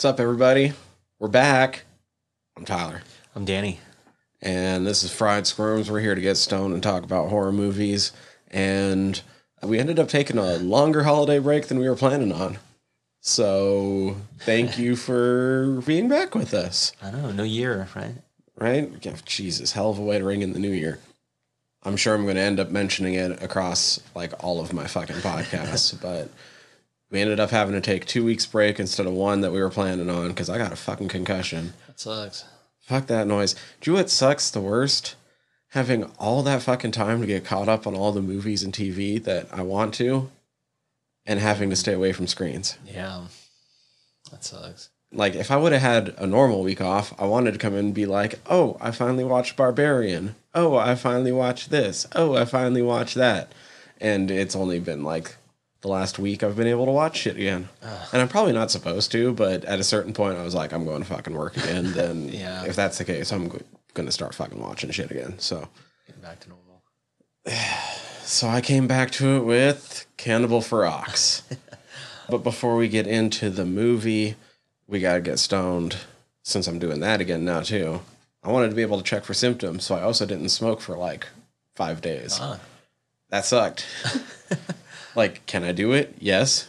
What's up, everybody? We're back. I'm Tyler, I'm Danny. and this is Fried Squirms. We're here to get stoned and talk about horror movies. And we ended up taking a longer holiday break than we were planning on. So thank you for being back with us, I know, new year, right? right? Yeah, Jesus, hell of a way to ring in the new year. I'm sure I'm going to end up mentioning it across like all of my fucking podcasts, but we ended up having to take two weeks break instead of one that we were planning on because I got a fucking concussion. That sucks. Fuck that noise. Do you know what sucks the worst? Having all that fucking time to get caught up on all the movies and TV that I want to and having to stay away from screens. Yeah. That sucks. Like, if I would have had a normal week off, I wanted to come in and be like, oh, I finally watched Barbarian. Oh, I finally watched this. Oh, I finally watched that. And it's only been like the last week I've been able to watch shit again. And I'm probably not supposed to, but at a certain point, I was like, I'm going to fucking work again. Then, Yeah. if that's the case, I'm going to start fucking watching shit again. So, Getting back to normal. so I came back to it with Cannibal for Ferox. but before we get into the movie, we got to get stoned since I'm doing that again now, too. I wanted to be able to check for symptoms, so I also didn't smoke for like five days. Ah, That sucked. like, can I do it? Yes.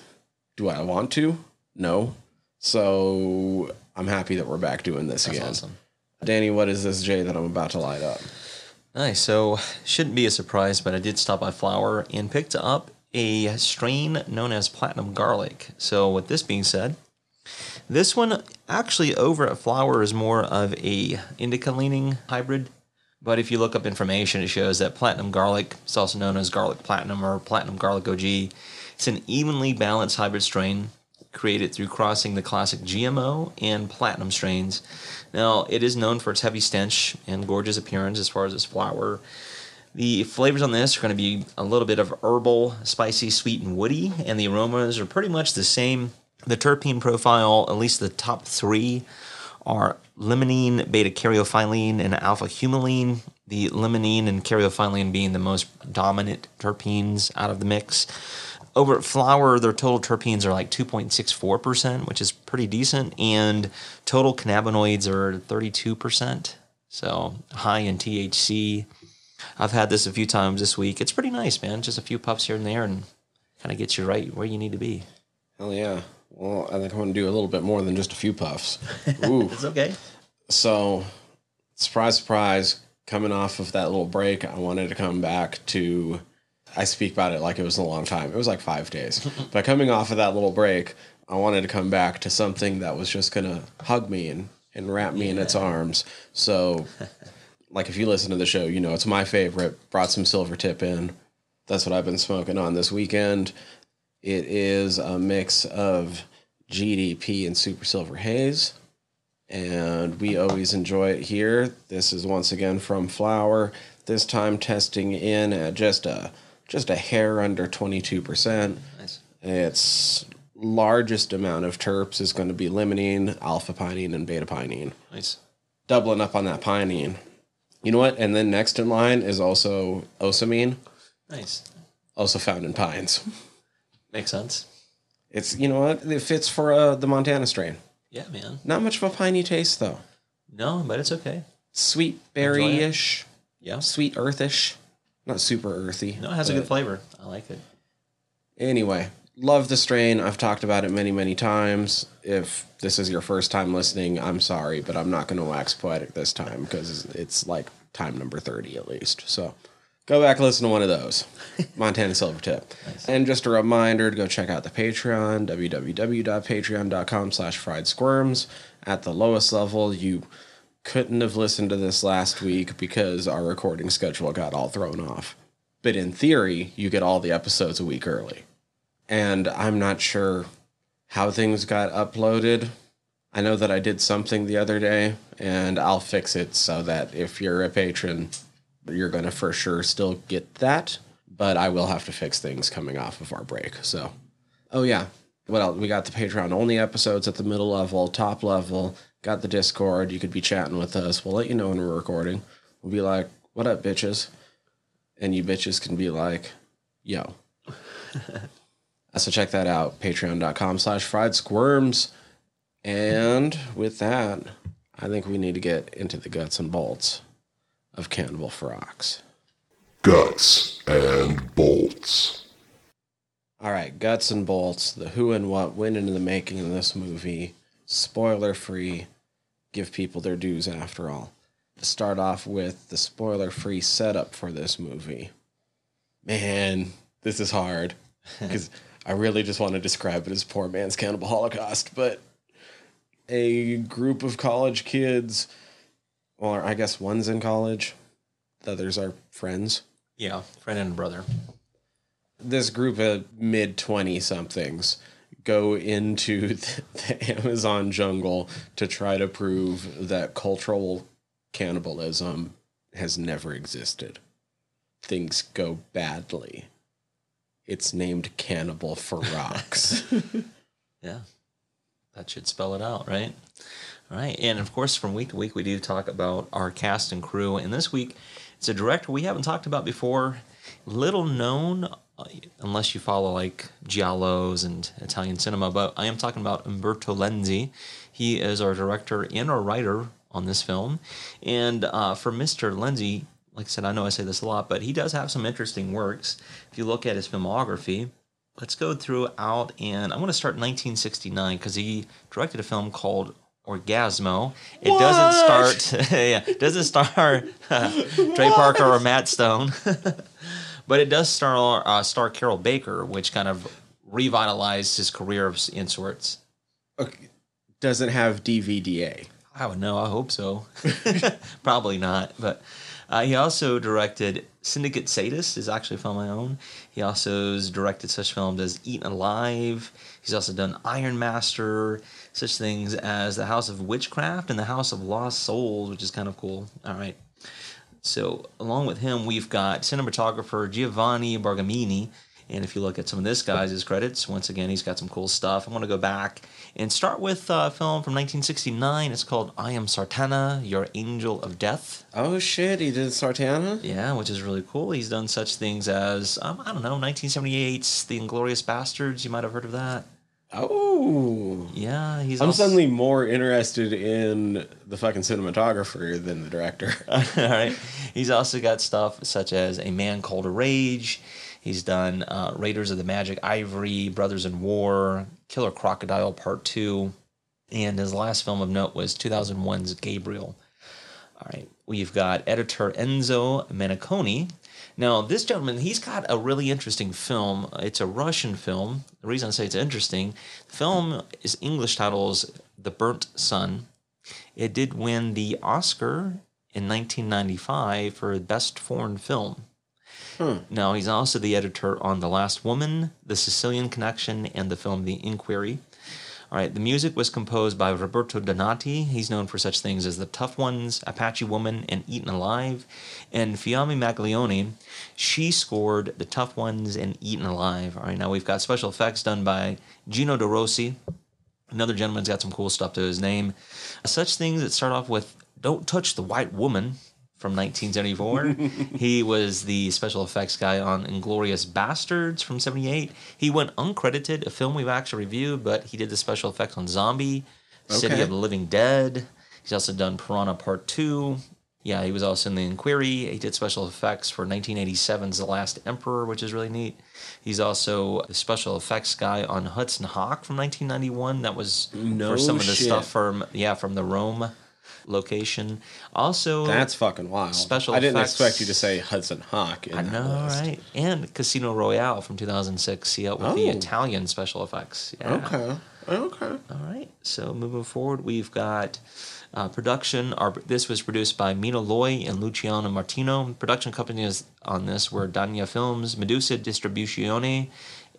Do I want to? No. So I'm happy that we're back doing this that's again. awesome. Danny, what is this J that I'm about to light up? Nice. So, shouldn't be a surprise, but I did stop by Flower and picked up a strain known as Platinum Garlic. So, with this being said, this one actually over at Flower is more of a indica leaning hybrid. But if you look up information, it shows that Platinum Garlic is also known as Garlic Platinum or Platinum Garlic OG. It's an evenly balanced hybrid strain created through crossing the classic GMO and Platinum strains. Now, it is known for its heavy stench and gorgeous appearance as far as its flower. The flavors on this are going to be a little bit of herbal, spicy, sweet, and woody, and the aromas are pretty much the same. The terpene profile, at least the top three, are limonene, beta caryophyllene, and alpha humulene. The limonene and caryophyllene being the most dominant terpenes out of the mix. Over at Flower, their total terpenes are like 2.64%, which is pretty decent, and total cannabinoids are 32%. So high in THC. I've had this a few times this week. It's pretty nice, man. Just a few puffs here and there, and kind of gets you right where you need to be. Hell yeah. Well, I think I'm going to do a little bit more than just a few puffs. Ooh. It's okay. So, surprise, surprise, coming off of that little break, I wanted to come back to. I speak about it like it was a long time. It was like five days. but coming off of that little break, I wanted to come back to something that was just going to hug me and, and wrap me in its arms. So, like if you listen to the show, you know it's my favorite. Brought some silver tip in. That's what I've been smoking on this weekend. It is a mix of GDP and Super Silver Haze, and we always enjoy it here. This is once again from Flower. This time testing in at just a just a hair under twenty two percent. Nice. Its largest amount of terps is going to be limonene, alpha pinene, and beta pinene Nice. doubling up on that pinene. You know what? And then next in line is also ocimene, Nice. also found in pines. Makes sense. It's you know what? It fits for uh, the Montana strain. Yeah, man. Not much of a piney taste though. No, but it's okay. Sweet berry-ish, Yeah. sweet earthish, not super earthy. No, it has a good flavor. I like it. Anyway, love the strain. I've talked about it many, many times. If this is your first time listening, I'm sorry, but I'm not going to wax poetic this time because it's like time number 30 at least. So go back and listen to one of those Montana Silvertip. And just a reminder to go check out the Patreon, www.patreon.com slash fried squirms. At the lowest level, you couldn't have listened to this last week because our recording schedule got all thrown off. But in theory, you get all the episodes a week early. And I'm not sure how things got uploaded. I know that I did something the other day, and I'll fix it so that if you're a patron, you're going to for sure still get that. But I will have to fix things coming off of our break. So, oh, yeah. What else? We got the Patreon only episodes at the middle level, top level. Got the Discord. You could be chatting with us. We'll let you know when we're recording. We'll be like, what up, bitches? And you bitches can be like, yo. Uh, so check that out. Patreon.com slash fried squirms. And with that, I think we need to get into the guts and bolts of Cannibal Ferox. Guts and bolts. All right, guts and bolts, the who and what went into the making of this movie. Spoiler free, give people their dues after all. To start off with the spoiler free setup for this movie. Man, this is hard because I really just want to describe it as poor man's cannibal holocaust, but a group of college kids, or I guess one's in college, the others are friends Yeah, friend and brother. this group of mid 20 somethings go into the, the Amazon jungle to try to prove that cultural cannibalism has never existed. Things go badly. It's named Cannibal for Rocks. Yeah, that should spell it out, right? Right, and of course, from week to week, we do talk about our cast and crew. And this week, it's a director we haven't talked about before, little known, uh, unless you follow like giallos and Italian cinema. But I am talking about Umberto Lenzi. He is our director and our writer on this film. And uh, for Mr. Lenzi, like I said, I know I say this a lot, but he does have some interesting works. If you look at his filmography, let's go throughout and i'm going to start 1969 because he directed a film called orgasmo it doesn't start yeah doesn't star trey parker or matt stone but it does star uh, star carroll baker which kind of revitalized his career of- in sorts Okay, Doesn't have DVDA. I would know. I hope so. Probably not. But uh, he also directed Syndicate Sadist is actually a film I own. He also directed such films as Eaten Alive. He's also done Iron Master, such things as The House of Witchcraft and The House of Lost Souls, which is kind of cool. All right. So along with him, we've got cinematographer Giovanni Bergamini. And if you look at some of this guy's credits, once again, he's got some cool stuff. I'm going to go back and start with a film from 1969. It's called I Am Sartana, Your Angel of Death. Oh shit, he did Sartana? Yeah, which is really cool. He's done such things as, um, I don't know, 1978's The Inglorious Bastards. You might have heard of that. Oh. Yeah, he's I'm also- suddenly more interested in the fucking cinematographer than the director. All right. He's also got stuff such as A Man Called a Rage. He's done uh, Raiders of the Magic Ivory, Brothers in War, Killer Crocodile Part 2, and his last film of note was 2001's Gabriel. All right. We've got editor Enzo Meniconi. Now, this gentleman, he's got a really interesting film. It's a Russian film. The reason I say it's interesting, the film is English titles The Burnt Sun. It did win the Oscar in 1995 for Best Foreign Film. Hmm. Now, he's also the editor on The Last Woman, The Sicilian Connection, and the film The Inquiry. All right, the music was composed by Roberto Donati. He's known for such things as The Tough Ones, Apache Woman, and Eaten Alive. And Fiamma Maglione, she scored The Tough Ones and Eaten Alive. All right, now we've got special effects done by Gino De Rossi. Another gentleman's got some cool stuff to his name. Such things that start off with Don't Touch the White Woman from 1974. he was the special effects guy on Inglorious Bastards from 78. He went uncredited, a film we've actually reviewed, but he did the special effects on Zombie, City Okay. of the Living Dead. He's also done Piranha Part 2. Yeah, he was also in The Inquiry. He did special effects for 1987's The Last Emperor, which is really neat. He's also the special effects guy on Hudson Hawk from 1991. That was No for some of the stuff from yeah from the Rome location. Also, That's fucking wild. Special I didn't effects. expect you to say Hudson Hawk. In I that know, right? And Casino Royale from 2006. He helped with the Oh. Italian special effects. Yeah. Okay. Okay. All right. So moving forward, we've got uh, production. Our, this was produced by Mino Loy and Luciano Martino. Production companies on this were Dania Films, Medusa Distribuzione,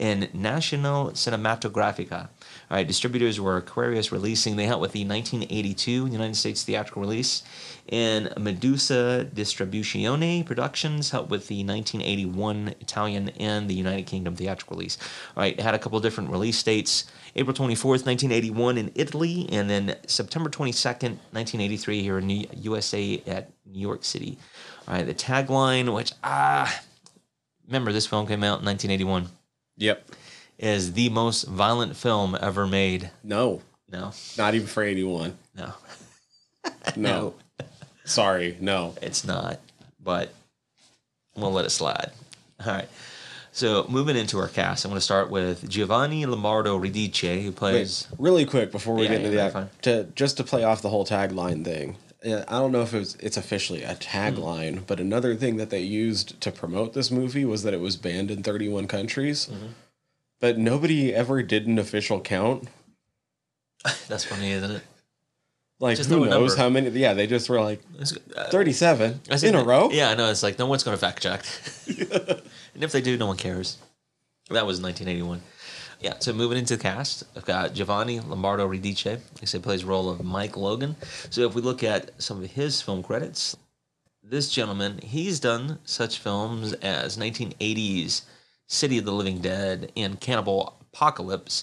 and National Cinematografica. All right, distributors were Aquarius Releasing. They helped with the 1982 United States theatrical release, and Medusa Distribuzione Productions helped with the 1981 Italian and the United Kingdom theatrical release. All right, had a couple different release dates. April 24th, 1981 in Italy, and then September 22nd, 1983 here in New- USA at New York City. All right, the tagline, which, ah, remember this film came out in 1981, Yep. is the most violent film ever made. No. No, Not even for 81. no, No. Sorry, no. it's not. But we'll let it slide. All right. So moving into our cast, I'm going to start with Giovanni Lombardo Radice, who Wait, plays. really quick before we Yeah, get into yeah, act, to just to play off the whole tagline thing. Uh, I don't know if it was, it's officially a tagline, but another thing that they used to promote this movie was that it was banned in 31 countries. Mm-hmm. But nobody ever did an official count. That's funny, isn't it? Like Just who a knows number. how many? Yeah, they just were like uh, 37 in a row. Yeah, I know. It's like no one's going to fact check. and if they do, no one cares. That was 1981. Yeah, so moving into the cast, I've got Giovanni Lombardo Radice. I said, plays the role of Mike Logan. So if we look at some of his film credits, this gentleman, he's done such films as 1980s City of the Living Dead and Cannibal Apocalypse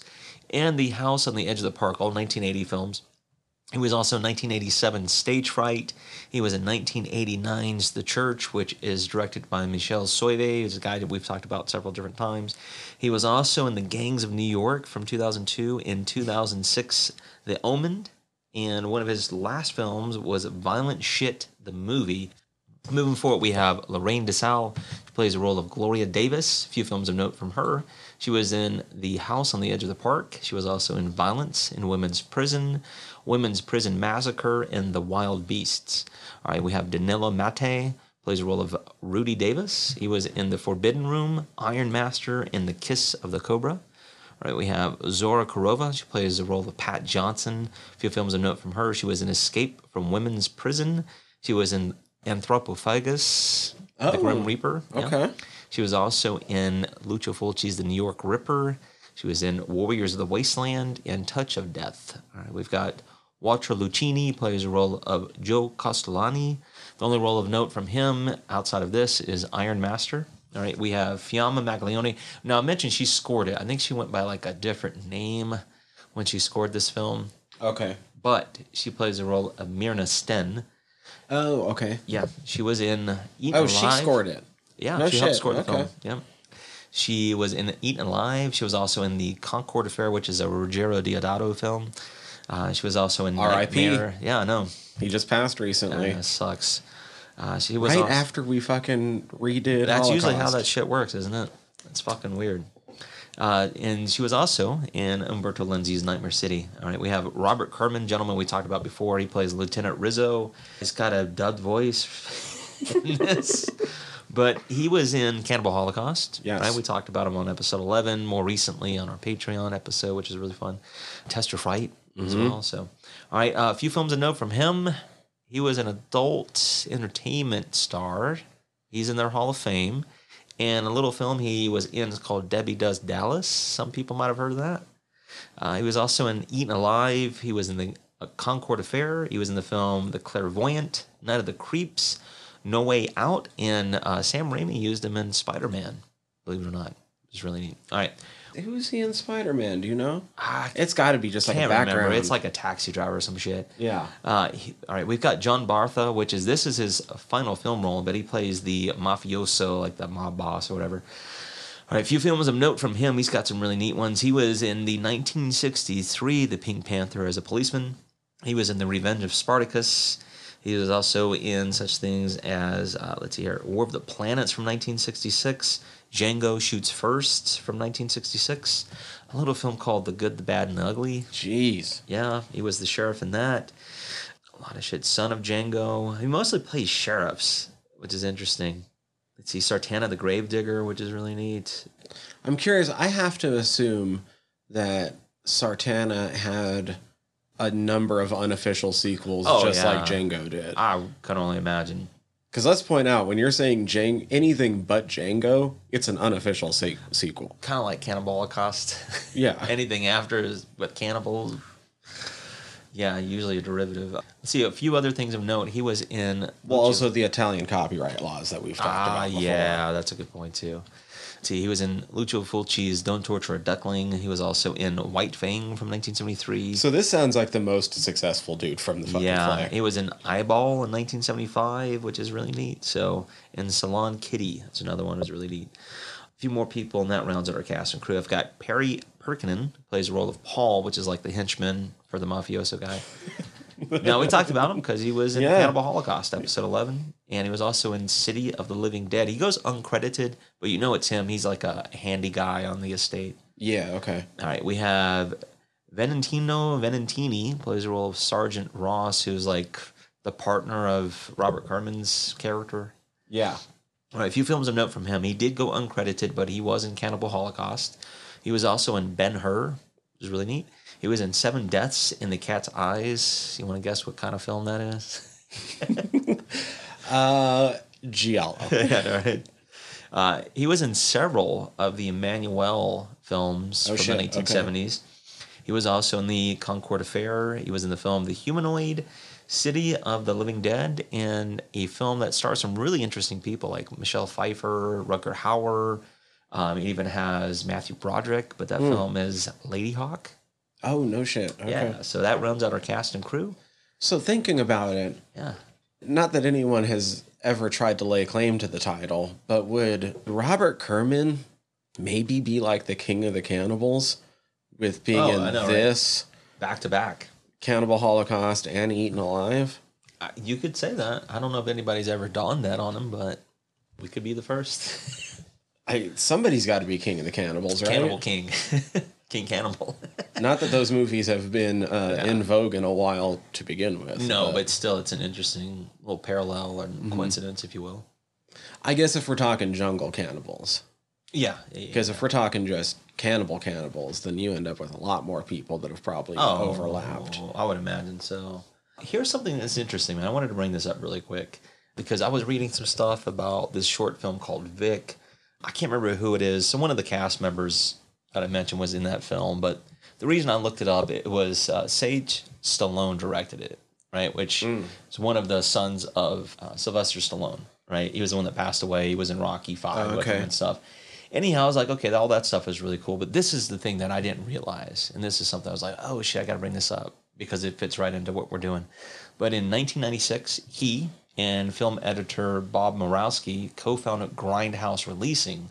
and The House on the Edge of the Park, all 1980 films. He was also in 1987 Stage Fright. He was in 1989's The Church, which is directed by Michele Soavi, who's a guy that we've talked about several different times. He was also in The Gangs of New York from 2002. In 2006, The Omen. And one of his last films was Violent Shit, the movie. Moving forward, we have Lorraine De Selle, who plays the role of Gloria Davis. A few films of note from her. She was in The House on the Edge of the Park. She was also in Violence in Women's Prison, Women's Prison Massacre, and The Wild Beasts. All right, we have Danilo Mattei, plays the role of Rudy Davis. He was in The Forbidden Room, Iron Master, and The Kiss of the Cobra. All right, we have Zora Kerova. She plays the role of Pat Johnson. A few films of note from her. She was in Escape from Women's Prison. She was in Anthropophagus, The Oh, Grim Reaper. Yeah. okay. She was also in Lucio Fulci's The New York Ripper. She was in Warriors of the Wasteland and Touch of Death. All right, we've got Walter Lucchini plays the role of Joe Castellani. The only role of note from him outside of this is Iron Master. All right, we have Fiamma Maglione. Now, I mentioned she scored it. I think she went by like a different name when she scored this film, Okay. but she plays the role of Myrna Sten. Oh, okay. Yeah, she was in Eaten Oh, she scored it. Yeah, No she helped score the okay. film. Yeah. She was in Eaten Alive. She was also in the Concord Affair, which is a Ruggero Deodato film. Uh, she was also in R.I.P.. Yeah, I know. He just passed recently. Uh, sucks. Uh, she was right after we fucking redid. That's usually how that shit works, isn't it? It's fucking weird. Uh, and she was also in Umberto Lenzi's Nightmare City. All right, we have Robert Kerman, gentleman we talked about before. He plays Lieutenant Rizzo. He's got a dubbed voice in this. But he was in Cannibal Holocaust. Yes. Right? We talked about him on episode 11, more recently on our Patreon episode, which is really fun. Test Your Fright as well. So, all right, uh, a few films to note from him. He was an adult entertainment star. He's in their Hall of Fame. And a little film he was in is called Debbie Does Dallas. Some people might have heard of that. Uh, he was also in Eaten Alive. He was in the uh, Concord Affair. He was in the film The Clairvoyant, Night of the Creeps, No Way Out, and uh, Sam Raimi used him in Spider Man. Believe it or not, it's really neat. All right, Who's he in Spider Man? Do you know? I It's got to be just like a background. remember. It's like a taxi driver or some shit. yeah. Uh, he- all right, we've got John Bartha, which is this is his final film role, but he plays the mafioso, like the mob boss or whatever. All right, a few films of note from him. He's got some really neat ones. He was in the 1963 The Pink Panther as a policeman. He was in The Revenge of Spartacus. He was also in such things as uh, let's see here, War of the Planets from 1966. Django Shoots First from 1966. A little film called The Good, the Bad, and the Ugly. Jeez. Yeah, he was the sheriff in that. A lot of shit. Son of Django. He mostly plays sheriffs, which is interesting. Let's see, Sartana the Gravedigger, which is really neat. I'm curious. I have to assume that Sartana had a number of unofficial sequels, Oh, just yeah. like Django did. I can only imagine. Because let's point out, when you're saying Jang- anything but Django, it's an unofficial se- sequel. Kind of like Cannibal Holocaust. Yeah. Anything after is with cannibals. Yeah, usually a derivative. Let's see, a few other things of note. He was in. Well, also the Italian copyright laws that we've talked Ah, about before. yeah, that's a good point too. See, he was in Lucio Fulci's "Don't Torture a Duckling." He was also in White Fang from 1973. So this sounds like the most successful dude from the fucking yeah, flag. he was in Eyeball in 1975, which is really neat. So, in Salon Kitty, that's another one that was really neat. A few more people, in that rounds out our cast and crew. I've got Perry Pirkanen, plays the role of Paul, which is like the henchman for the mafioso guy. now, we talked about him because he was in Yeah. Cannibal Holocaust, episode 11, and he was also in City of the Living Dead. He goes uncredited, but you know it's him. He's like a handy guy on the estate. Yeah, okay. All right, we have Venantino Venantini plays the role of Sergeant Ross, who's like the partner of Robert Kerman's character. Yeah. All right, a few films of note from him. He did go uncredited, but he was in Cannibal Holocaust. He was also in Ben Hur, which is really neat. He was in Seven Deaths in the Cat's Eyes. You want to guess what kind of film that is? Uh Giallo. yeah, right. Uh, he was in several of the Emmanuelle films Oh, from shit, the 1970s. He was also in the Concord Affair. He was in the film The Humanoid, City of the Living Dead, and a film that stars some really interesting people like Michelle Pfeiffer, Rutger Hauer. Um, it even has Matthew Broderick, but that film is Lady Hawk. Oh no shit. Okay. Yeah, so that rounds out our cast and crew. So thinking about it, Yeah. Not that anyone has ever tried to lay claim to the title, but would Robert Kerman maybe be like the king of the cannibals with being Oh, in know, right? this Back to back. Cannibal Holocaust and Eaten Alive? You could say that. I don't know if anybody's ever donned that on him, but we could be the first. I somebody's got to be king of the cannibals, right? Cannibal King. King Cannibal. Not that those movies have been uh, Yeah. in vogue in a while to begin with. no, but still, it's an interesting little parallel or Mm-hmm. coincidence, if you will. I guess if we're talking jungle cannibals, Yeah. yeah, yeah. because if we're talking just cannibal cannibals, then you end up with a lot more people that have probably Oh, overlapped. I would imagine so. Here's something that's interesting, man. I wanted to bring this up really quick because I was reading some stuff about this short film called Vic. I can't remember who it is. So one of the cast members that I mentioned was in that film, but the reason I looked it up it was uh, Sage Stallone directed it, right? Which is one of the sons of uh, Sylvester Stallone, right? He was the one that passed away. He was in Rocky Five Oh, okay. and stuff. Anyhow, I was like, okay, all that stuff is really cool, but this is the thing that I didn't realize, and this is something I was like, oh shit, I got to bring this up because it fits right into what we're doing. But in 1996, he and film editor Bob Murawski co-founded Grindhouse Releasing,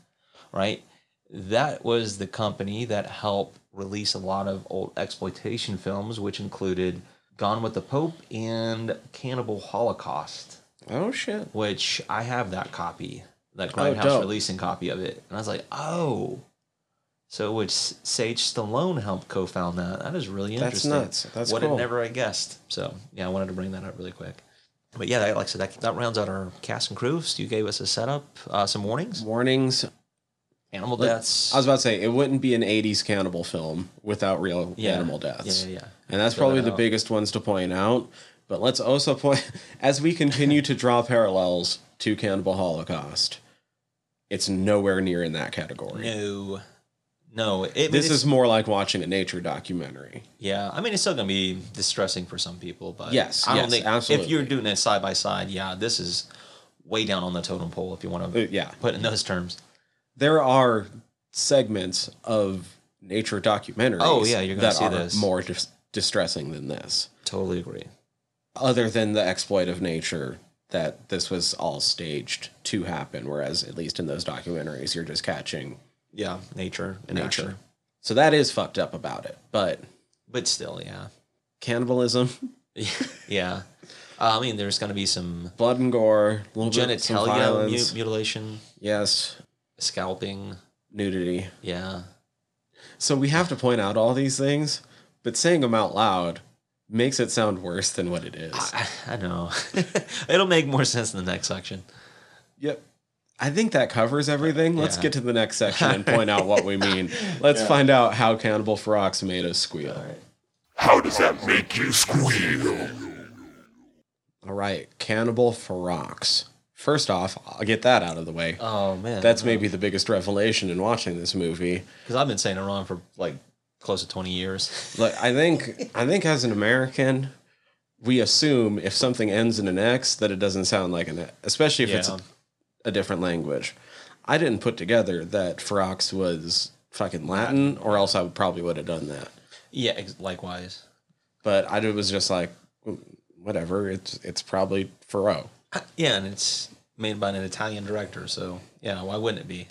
right? That was the company that helped release a lot of old exploitation films, which included Gone with the Pope and Cannibal Holocaust Oh shit! which I have that copy, that Oh, Grindhouse dope. releasing copy of it. And I was like, oh. So which Sage Stallone helped co-found that. That is really interesting. That's nuts. That's what cool. never I guessed. So yeah, I wanted to bring that up really quick. But yeah, that, like I said, that, that rounds out our cast and crew. Stu gave us a setup, uh, some warnings, Warnings. Animal deaths. I was about to say it wouldn't be an '80s cannibal film without real Yeah. animal deaths. Yeah, yeah, yeah. And that's probably that the out. biggest ones to point out. But let's also point as we continue to draw parallels to Cannibal Holocaust. It's nowhere near in that category. no, no. It, I mean, This it's- is more like watching a nature documentary. Yeah, I mean it's still gonna be distressing for some people, but Yes, I don't yes, think absolutely. if you're doing it side by side, yeah, this is way down on the totem pole if you want Uh, to yeah, put it in those terms. There are segments of nature documentaries. Oh, yeah, you're gonna that see are this. more dis- distressing than this. Totally agree. Other than the exploit of nature, that this was all staged to happen. Whereas, at least in those documentaries, you're just catching Yeah, nature, and nature. action. So that is fucked up about it. But but still, yeah, cannibalism, yeah. Uh, I mean, there's gonna be some blood and gore, a little bit genitalia mutilation, yes, scalping. nudity. Yeah, So we have to point out all these things, but saying them out loud makes it sound worse than what it is. I, I know. It'll make more sense in the next section. Yep. I think that covers everything. Let's Yeah. get to the next section and point out what we mean. Let's find out how Cannibal Ferox made us squeal. How does that make you squeal? All right, Cannibal Ferox. First off, I'll get that out of the way. Oh man, That's maybe the biggest revelation in watching this movie. because I've been saying it wrong for like close to twenty years. Like I think I think as an American, we assume if something ends in an X that it doesn't sound like an X, especially if it's Yeah. a different language. I didn't put together that Ferox was fucking Latin, or else I probably would have done that. Yeah, ex- likewise. But I was just like, whatever. It's it's probably Fero. Yeah, and it's made by an Italian director, so yeah, why wouldn't it be?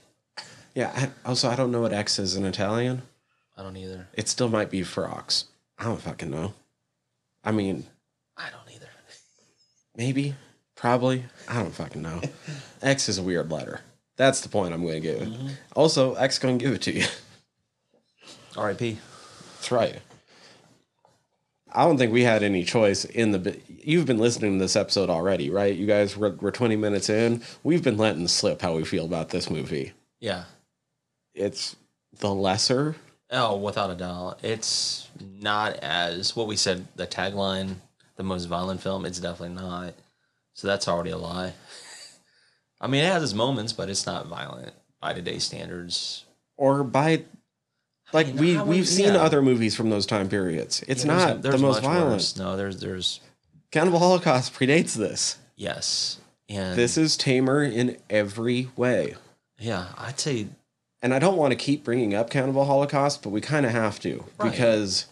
Yeah. I, also, I don't know what X is in Italian. I don't either. It still might be for ox. I don't fucking know. I mean, I don't either. maybe, probably. I don't fucking know. X is a weird letter. That's the point I'm going to give it. Mm-hmm. Also, X going to give it to you. R.I.P. That's right. I don't think we had any choice in the. You've been listening to this episode already, right? You guys were, we're 20 minutes in. We've been letting slip how we feel about this movie. Yeah. It's the lesser. Oh, without a doubt. It's not as what we said, the tagline, the most violent film. It's definitely not. So that's already a lie. I mean, it has its moments, but it's not violent by today's standards. or by like mean, we we've seen yeah. other movies from those time periods. It's Yeah, not there's- the most violent. worse. No, there's there's Cannibal Holocaust predates this. yes, and This is tamer in every way. yeah, I'd say And I don't want to keep bringing up Cannibal Holocaust, but we kind of have to Right. because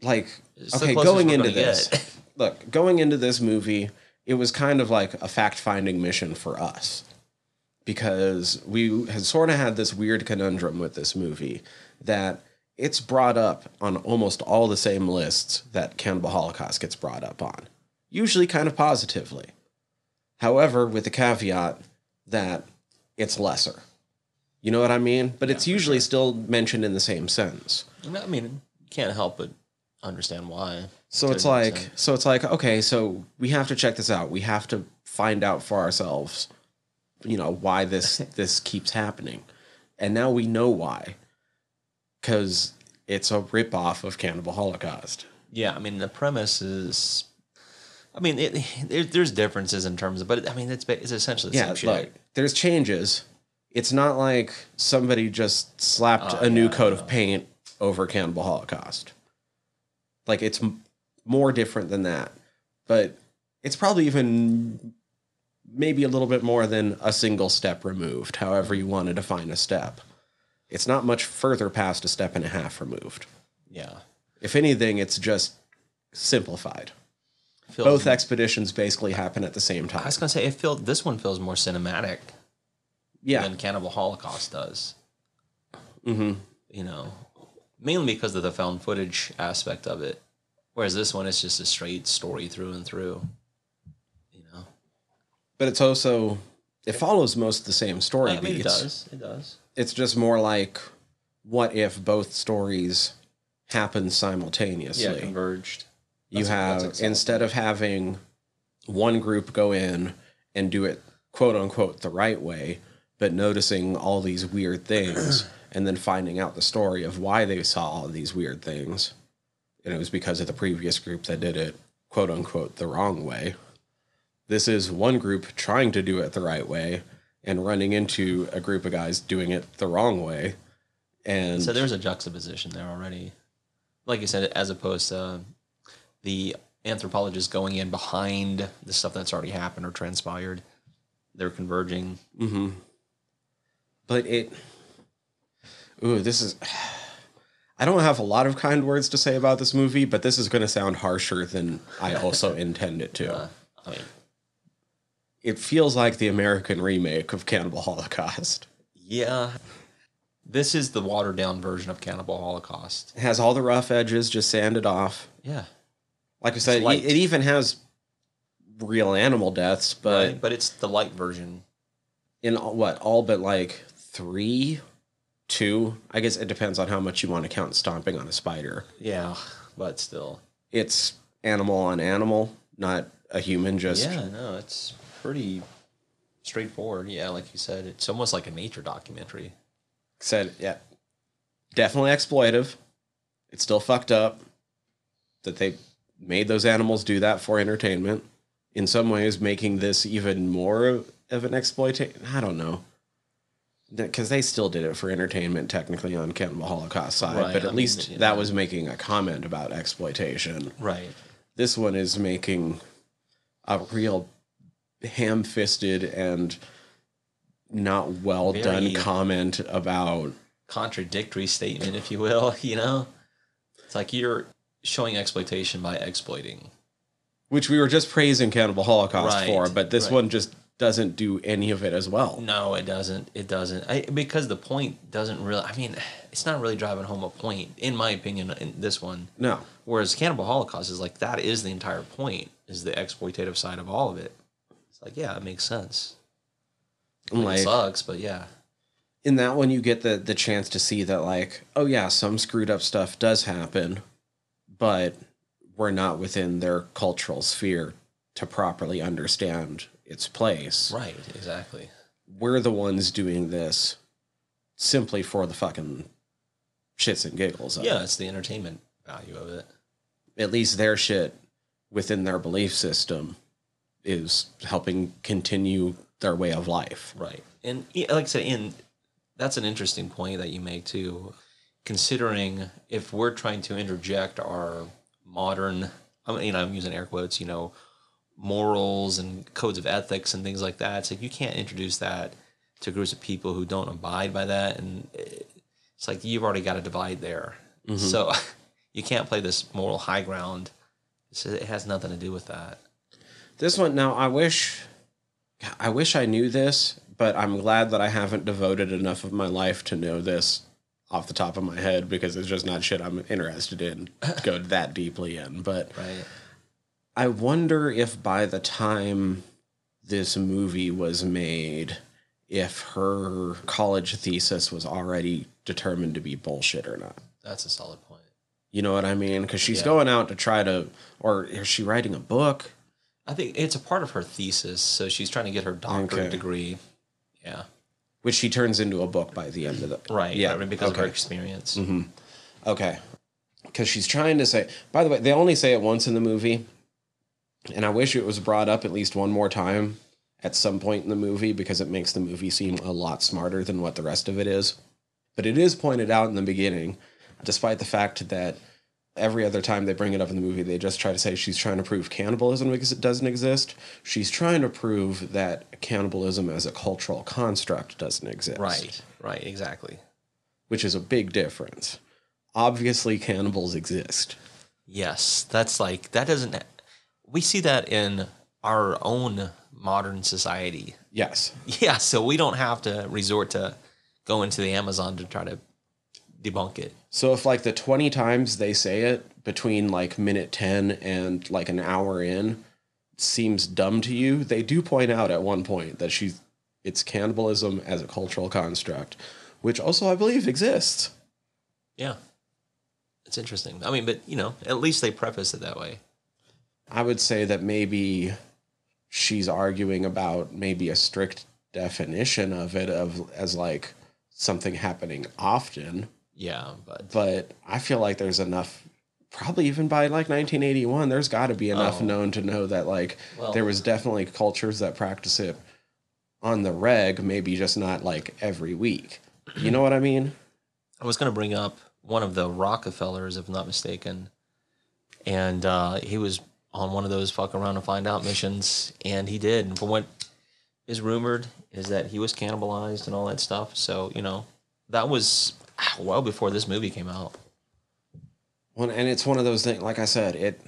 like It's okay, going into this. Look, going into this movie, it was kind of like a fact-finding mission for us. Because we had sort of had this weird conundrum with this movie that it's brought up on almost all the same lists that Cannibal Holocaust gets brought up on, usually kind of positively. However, with the caveat that it's lesser. You know what I mean? But it's usually still mentioned in the same sentence. I mean, you can't help but understand why. So it's like, extent. so it's like, okay, so we have to check this out. We have to find out for ourselves, you know, why this this keeps happening, and now we know why, because it's a ripoff of Cannibal Holocaust. Yeah, I mean the premise is. I mean, it, there, there's differences in terms of, but I mean, it's it's essentially the Yeah, same shit. look, there's changes. It's not like somebody just slapped Oh, a new yeah, coat of paint over Cannibal Holocaust. Like it's m- more different than that, but it's probably even maybe a little bit more than a single step removed. However, you want to define a step, it's not much further past a step and a half removed. yeah, If anything, it's just simplified. feels, Both expeditions basically happen at the same time. I was gonna say it feels this one feels more cinematic Yeah. than Cannibal Holocaust does. hmm You know, mainly because of the found footage aspect of it, whereas this one is just a straight story through and through. You know, but it's also it follows most of the same story I mean, it does. It does. It's just more like what if both stories happen simultaneously? Yeah, converged. you have that's instead of having one group go in and do it quote unquote the right way, but noticing all these weird things and then finding out the story of why they saw all these weird things. And it was because of the previous group that did it quote unquote the wrong way. This is one group trying to do it the right way and running into a group of guys doing it the wrong way. And So there's a juxtaposition there already. Like you said, as opposed to the anthropologist going in behind the stuff that's already happened or transpired. They're converging. Mm-hmm. But it. Ooh, this is. I don't have a lot of kind words to say about this movie, but this is going to sound harsher than I also intend it to. Uh, I mean, It feels like the American remake of Cannibal Holocaust. yeah. This is the watered down version of Cannibal Holocaust. It has all the rough edges just sanded off. Yeah. Like I said, it, it even has real animal deaths, but Right? But it's the light version. in all- what all but like three, two. I guess it depends on how much you want to count stomping on a spider. Yeah. But still. it's animal on animal, not a human just yeah, no, it's pretty straightforward. Yeah, like you said, it's almost like a nature documentary. said, yeah. Definitely exploitive. It's still fucked up that they made those animals do that for entertainment. In some ways, making this even more of an exploitation. I don't know. Because they still did it for entertainment, technically, on Cannibal Holocaust side. Right, But at mean, least you that know. was making a comment about exploitation. Right. This one is making a real ham fisted and not well done comment about contradictory statement, if you will. You know, it's like you're showing exploitation by exploiting. which we were just praising Cannibal Holocaust Right, for, but this right. one just doesn't do any of it as well. No, it doesn't. It doesn't. I, because the point doesn't really. I mean, it's not really driving home a point, in my opinion. In this one, No. whereas Cannibal Holocaust is like that is the entire point. Is the exploitative side of all of it. It's like yeah, it makes sense. I'm It like sucks, but yeah, in that one you get the the chance to see that like, oh yeah, some screwed up stuff does happen, but we're not within their cultural sphere to properly understand its place. right, exactly. We're the ones doing this simply for the fucking shits and giggles Yeah, it. it's the entertainment value of it. At least their shit within their belief system is helping continue their way of life. Right. And like I said, in that's an interesting point that you make too. Considering if we're trying to interject our modern, I mean, you know, I'm using air quotes, you know, morals and codes of ethics and things like that. It's like you can't introduce that to groups of people who don't abide by that, and it's like you've already got a divide there. Mm-hmm. So you can't play this moral high ground. It has nothing to do with that. This one now, I wish, I wish I knew this, but I'm glad that I haven't devoted enough of my life to know this off the top of my head because it's just not shit I'm interested in to go that deeply in. But Right. I wonder if by the time this movie was made, if her college thesis was already determined to be bullshit or not. That's a solid point. You know what I mean? Because she's Yeah. going out to try to, or is she writing a book? I think it's a part of her thesis, so she's trying to get her doctorate Okay. degree. Yeah, Which she turns into a book by the end of the right. Yeah, Yeah, because of her okay. experience. Mm-hmm. Okay. Because she's trying to say, by the way, they only say it once in the movie. And I wish it was brought up at least one more time at some point in the movie because it makes the movie seem a lot smarter than what the rest of it is. But it is pointed out in the beginning, despite the fact that every other time they bring it up in the movie, they just try to say she's trying to prove cannibalism because it doesn't exist. She's trying to prove that cannibalism as a cultural construct doesn't exist Right. Right. Exactly. which is a big difference. Obviously, cannibals exist. Yes, that's like that doesn't. We see that in our own modern society. Yes. Yeah, so we don't have to resort to going to the Amazon to try to debunk it. So if like the 20 times they say it between like minute 10 and like an hour in seems dumb to you, they do point out at one point that she's it's cannibalism as a cultural construct, which also I believe exists. Yeah, it's interesting. I mean, but you know, at least they preface it that way. I would say that maybe she's arguing about maybe a strict definition of it of as like something happening often. Yeah, but but I feel like there's enough probably even by like 1981 there's got to be enough Oh. known to know that like Well- there was definitely cultures that practice it on the reg maybe just not like every week you know what i mean I was going to bring up one of the Rockefellers, if I'm not mistaken, and uh, he was on one of those fuck around and find out missions, and he did. And from what is rumored is that he was cannibalized and all that stuff. So you know, that was well before this movie came out. One and it's one of those things like i said it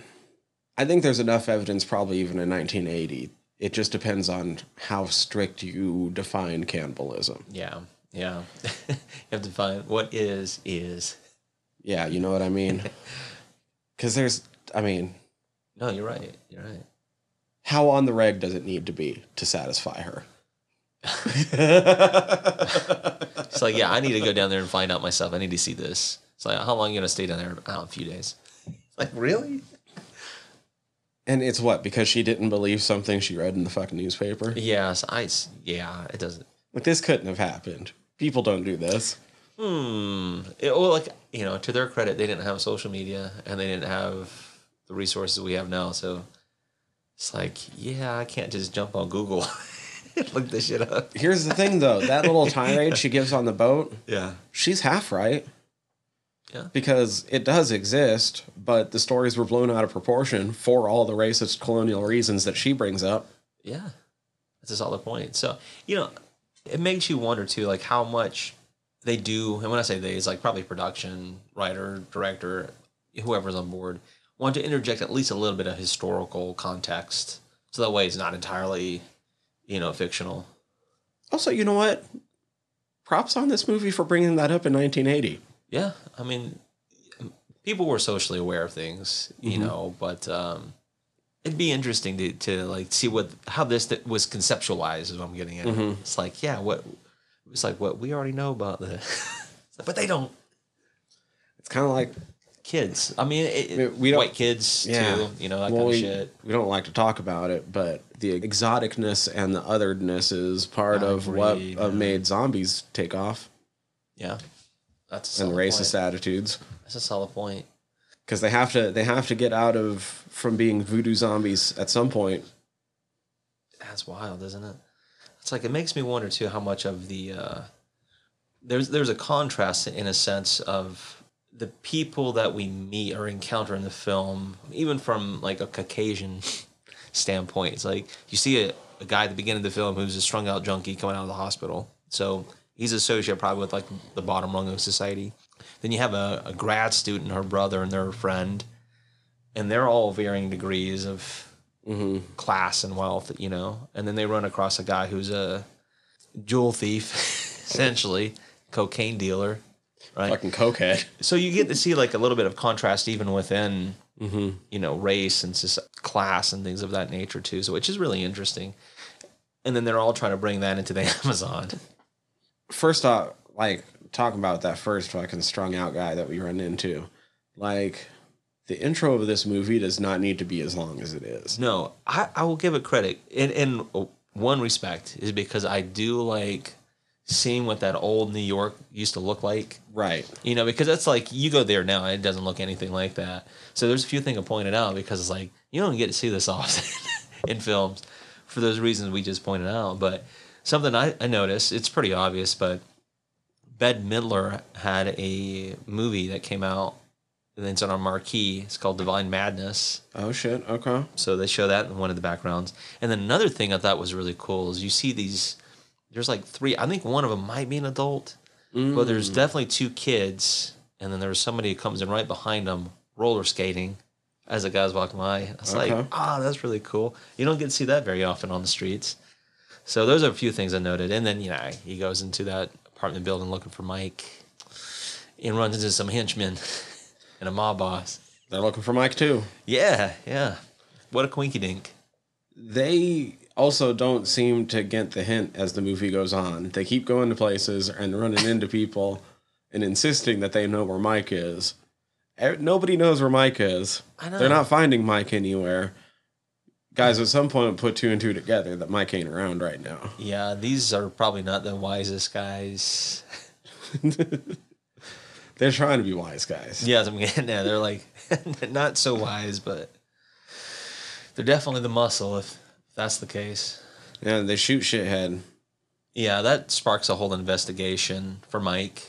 i think there's enough evidence probably even in 1980 it just depends on how strict you define cannibalism Yeah, yeah. you have to define what is is. yeah you know what i mean because there's i mean No, you're right. You're right. how on the reg does it need to be to satisfy her It's like, yeah, I need to go down there and find out myself. I need to see this. It's like, how long are you gonna stay down there? I don't know, a few days. Like, really? And it's what because she didn't believe something she read in the fucking newspaper. Yes, I. Yeah, it doesn't. Like this couldn't have happened. People don't do this. Hmm. It, well, like you know, to their credit, they didn't have social media and they didn't have the resources we have now. So it's like, yeah, I can't just jump on Google, look this shit up. Here's the thing, though. That little tirade she gives on the boat, Yeah. she's half right. Yeah. Because it does exist, but the stories were blown out of proportion for all the racist colonial reasons that she brings up. Yeah, that's a solid point. So you know, it makes you wonder too, like how much they do. And when I say they, it's like probably production, writer, director, whoever's on board, want to interject at least a little bit of historical context, so that way it's not entirely, you know, fictional. Also, you know what? Props on this movie for bringing that up in 1980. Yeah, I mean, people were socially aware of things, you Mhm. know, but um, it'd be interesting to, to like see what how this th- was conceptualized. Is what I'm getting at. Mhm. It's like, yeah, what it's like what we already know about this, but they don't. It's kind of like Kids, I mean, it, We- white kids Yeah. too, you know, that well, kind of we, shit. we don't like to talk about it, but the exoticness and the otherness is part I of what agree, uh, man. made zombies take off Yeah, that's a and racist Point. attitudes That's a solid point. because they have to they have to get out of from being voodoo zombies at some point. That's wild, isn't it? It's like it makes me wonder too how much of the uh, there's there's a contrast in a sense of the people that we meet or encounter in the film, even from like a Caucasian standpoint. It's like you see a, a guy at the beginning of the film who's a strung out junkie coming out of the hospital, so he's associated probably with like the bottom rung of society. Then you have a, a grad student, her brother, and their friend, and they're all varying degrees of hmm class and wealth, you know. And then they run across a guy who's a jewel thief, essentially, cocaine dealer, right? Fucking cokehead. So you get to see like a little bit of contrast even within, hmm you know, race and soci- class and things of that nature too. So which is really interesting. And then they're all trying to bring that into the Amazon. First off, like talking about that first fucking strung out guy that we run into, like the intro of this movie does not need to be as long as it is. No, I, I will give it credit in in one respect is because I do like seeing what that old New York used to look like. Right. You know, because that's like you go there now and it doesn't look anything like that. So there's a few things I pointed out because it's like you don't get to see this often in films for those reasons we just pointed out. But something I, I noticed, it's pretty obvious, but Bette Midler had a movie that came out and it's on our marquee. It's called Divine Madness. Oh shit. Okay. So they show that in one of the backgrounds. And then another thing I thought was really cool is you see these. There's like three. I think one of them might be an adult, but there's definitely two kids. And then there's somebody who comes in right behind them, roller skating, as the guy's walking by. I was like, Okay. ah, that's really cool. You don't get to see that very often on the streets. So those are a few things I noted. And then you know he goes into that apartment building looking for Mike, and runs into some henchmen and a mob boss. They're looking for Mike too. Yeah, yeah. What a quinky dink. They also don't seem to get the hint as the movie goes on. They keep going to places and running into people and insisting that they know where Mike is. Nobody knows where Mike is. I know. They're not finding Mike anywhere. Guys, at some point, put two and two together that Mike ain't around right now. Yeah, these are probably not the wisest guys. They're trying to be wise guys. Yeah, I'm getting at. They're like not so wise, but they're definitely the muscle if that's the case. Yeah, they shoot shithead. Yeah, that sparks a whole investigation for Mike.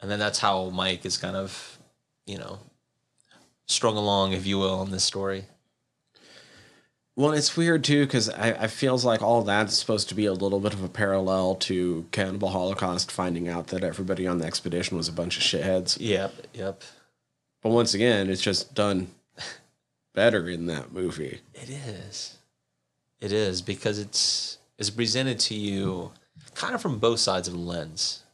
And then that's how Mike is kind of, you know, strung along, if you will, in this story. Well, it's weird too because I, I feels like all that's supposed to be a little bit of a parallel to Cannibal Holocaust finding out that everybody on the expedition was a bunch of shitheads. Yep, yep. But once again, it's just done better in that movie. It is. It is because it's it's presented to you kind of from both sides of the lens.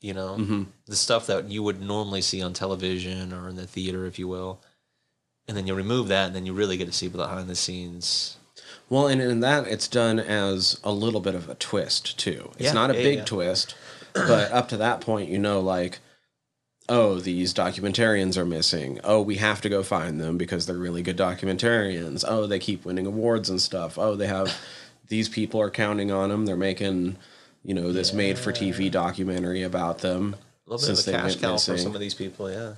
You know, Mhm. the stuff that you would normally see on television or in the theater, if you will, and then you remove that, and then you really get to see behind the scenes. Well, and in that, it's done as a little bit of a twist too. It's Yeah, not a yeah, big yeah. twist, but up to that point, you know, like, oh, these documentarians are missing. Oh, we have to go find them because they're really good documentarians. Oh, they keep winning awards and stuff. Oh, they have these people are counting on them. They're making, you know, this made-for-TV documentary about them. A little bit Since of they a cash cow for missing. some of these people, yeah.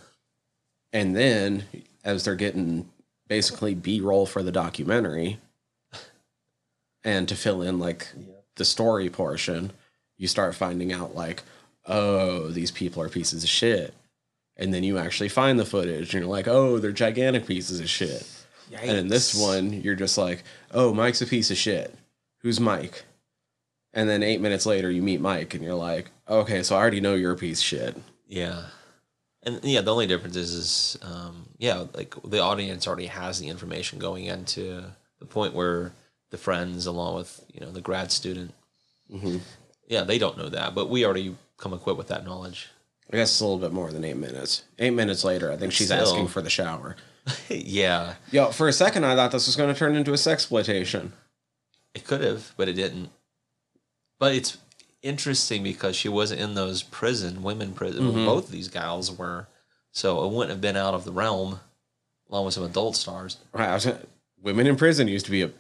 And then, as they're getting basically B-roll for the documentary, and to fill in like the story portion, you start finding out like, oh, these people are pieces of shit. And then you actually find the footage, and you're like, oh, they're gigantic pieces of shit. And in this one, you're just like, oh, Mike's a piece of shit. Who's Mike? And then eight minutes later, you meet Mike, and you're like, okay, so I already know you're a piece of shit. Yeah. And yeah, the only difference is, is um, yeah, like the audience already has the information going into the point where the friends along with you know the grad student. Yeah, they don't know that, but we already come equipped with that knowledge. I guess it's a little bit more than eight minutes. Eight minutes later, I think she's Still. asking for the shower. yeah, Yo, for a second, I thought this was going to turn into a sexploitation. it could have, but it didn't. But it's interesting because she wasn't in those prison women prison. Mm-hmm. Both of these gals were, so it wouldn't have been out of the realm, along with some adult stars. Right, I was women in prison used to be a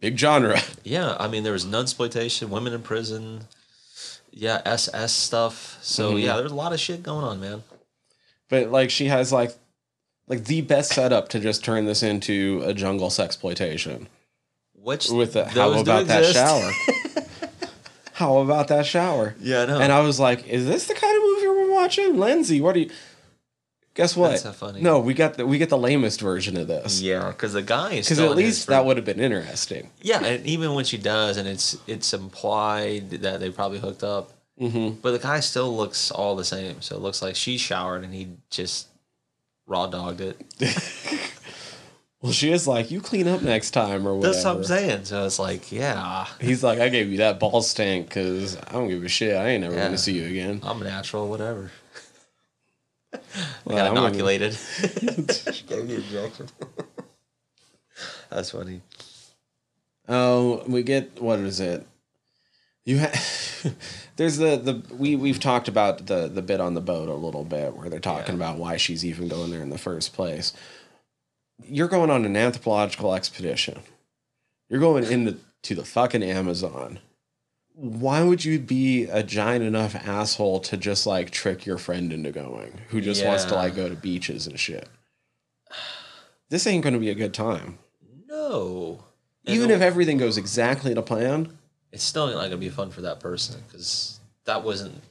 big genre. Yeah, I mean there was nunsploitation, women in prison, yeah, SS stuff. So mm-hmm. yeah, there's a lot of shit going on, man. But like, she has like, like the best setup to just turn this into a jungle sexploitation. Which With the, how about that shower? how about that shower? Yeah, I know. And I was like, is this the kind of movie we're watching? Lindsay, what do you Guess what? That's so funny. No, we got the we get the lamest version of this. yeah, because the guy is Because at least that would have been interesting. Yeah, and even when she does, and it's it's implied that they probably hooked up, Mm-hmm. but the guy still looks all the same. So it looks like she showered and he just raw dogged it. Well, she is like, you clean up next time or whatever. That's what I'm saying. So it's like, yeah, He's like, I gave you that ball stank because I don't give a shit. I ain't never Yeah. going to see you again. I'm natural, whatever. Well, Got I'm gonna- inoculated. she gave me injection. That's funny. Oh, we get what is it? You ha- there's the the we we've talked about the the bit on the boat a little bit where they're talking Yeah. about why she's even going there in the first place. You're going on an anthropological expedition. You're going into to the fucking Amazon. Why would you be a giant enough asshole to just like trick your friend into going who just wants to like go to beaches and shit? This ain't going to be a good time. No. Even if everything goes exactly to plan, it's still not going to be fun for that person because that wasn't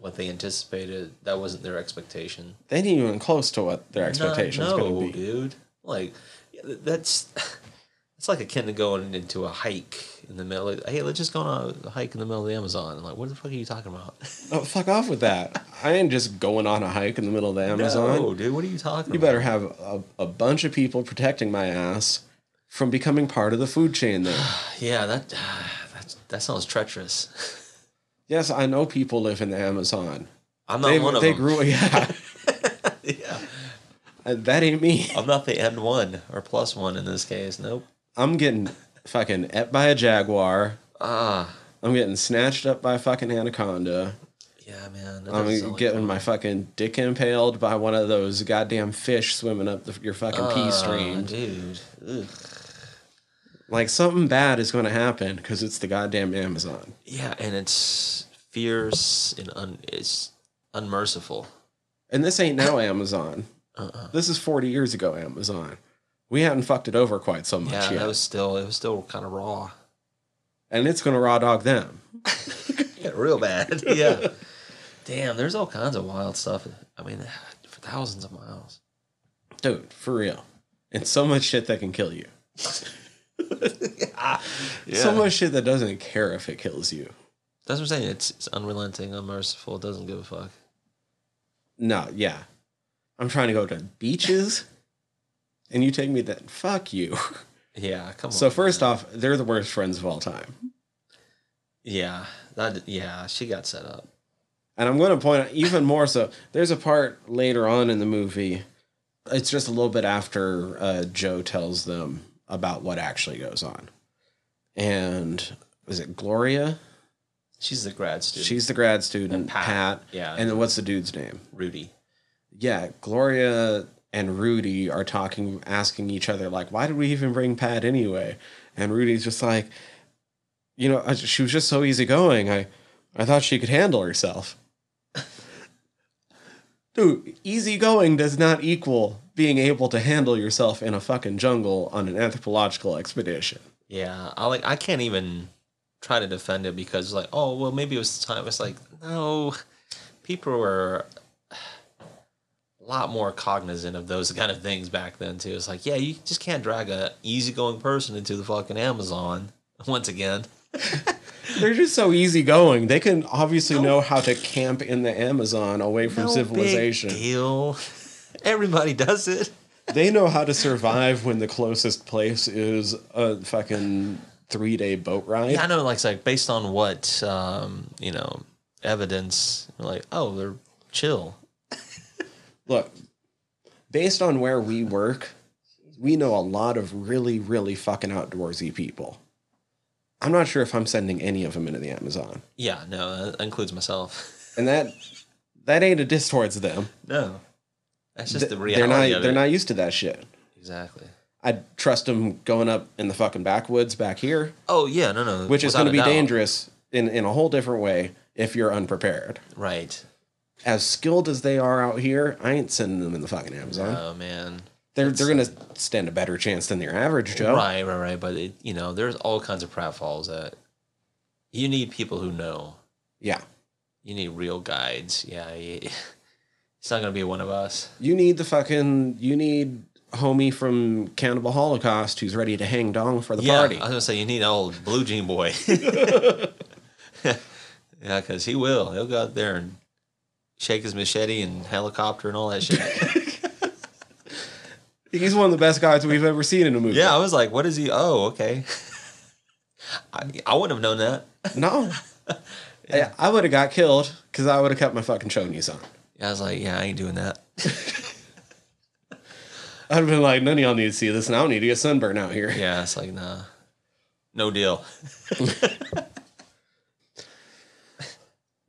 what they anticipated. That wasn't their expectation. they ain't even close to what their expectations no, going to be. dude. Like yeah, th- that's it's like akin to going into a hike in the middle. Of, hey, let's just go on a hike in the middle of the Amazon. I'm like, what the fuck are you talking about? Oh, fuck off with that. I ain't just going on a hike in the middle of the Amazon. No, dude. What are you talking about? You about? better have a, a bunch of people protecting my ass from becoming part of the food chain there. Yeah, that that that sounds treacherous. yes, I know people live in the Amazon. I'm not They, one of they them. grew, yeah. yeah, Uh, that ain't me. I'm not the N one or plus one in this case. Nope. I'm getting fucking et by a jaguar. Ah, I'm getting snatched up by a fucking anaconda. yeah, man. I'm getting my fucking dick impaled by one of those goddamn fish swimming up the, your fucking pee Ah, stream. dude. Ugh. Like something bad is going to happen because it's the goddamn Amazon. Yeah, and it's fierce and un- it's unmerciful. And this ain't now Amazon. Uh-uh. This is 40 years ago Amazon. We hadn't fucked it over quite so much Yeah, yet. that was still it was still kind of raw. and it's going to raw dog them. Yeah, real bad. yeah. Damn, there's all kinds of wild stuff. I mean, for thousands of miles. Dude, for real. And so much shit that can kill you. Yeah. So much shit that doesn't care if it kills you. That's what I'm saying. It's, it's unrelenting, unmerciful. It doesn't give a fuck. No, yeah. I'm trying to go to beaches and you take me that. Fuck you. Yeah, come on. So, first man. off, they're the worst friends of all time. yeah, that yeah, she got set up. And I'm going to point out even more so. There's a part later on in the movie. It's just a little bit after uh, Joe tells them about what actually goes on. And is it Gloria? She's the grad student. She's the grad student, And Pat. Pat. Yeah. And then what's the dude's name? Rudy. Yeah, Gloria and Rudy are talking, asking each other, like, why did we even bring Pat anyway? And Rudy's just like, you know, she was just so easygoing. I, I thought she could handle herself. Dude, easygoing does not equal being able to handle yourself in a fucking jungle on an anthropological expedition. Yeah, I like. I can't even try to defend it because like, oh well, maybe it was the time. It's like no, people were a lot more cognizant of those kind of things back then too. It's like, yeah, you just can't drag a easygoing person into the fucking Amazon once again. They're just so easygoing. They can obviously know how to camp in the Amazon away from No civilization. big deal. Everybody does it. they know how to survive when the closest place is a fucking three day boat ride. Yeah, I know. Like, it's like based on what um, you know evidence. Like, oh, they're chill. Look, based on where we work, we know a lot of really, really fucking outdoorsy people. I'm not sure if I'm sending any of them into the Amazon, Yeah, no, that includes myself. and that that ain't a diss towards them. No, that's just the Th- reality. they're not of they're it. not used to that shit. exactly. I'd trust them going up in the fucking backwoods back here, Oh yeah, no, no. which is going to be doubt. dangerous in in a whole different way if you're unprepared. Right. As skilled as they are out here, I ain't sending them in the fucking Amazon. Oh man. they're they're going to stand a better chance than your average Joe. Right, right, right. But it, you know, there's all kinds of pratfalls that you need people who know. Yeah. You need real guides. Yeah, you- it's not gonna be one of us. You need the fucking you need homie from Cannibal Holocaust who's ready to hang dong for the yeah, party. I was gonna say you need an old blue jean boy. yeah, because he will. He'll go out there and shake his machete and helicopter and all that shit. He's one of the best guys we've ever seen in a movie. yeah, I was like, what is he? Oh, okay. I, I wouldn't have known that. No. I, I would have got killed because I would have kept my fucking chonies on. Yeah, I was like, yeah, I ain't doing that. I'd have been like, none of y'all need to see this, and I don't need to get sunburned out here. Yeah, it's like, nah, no deal.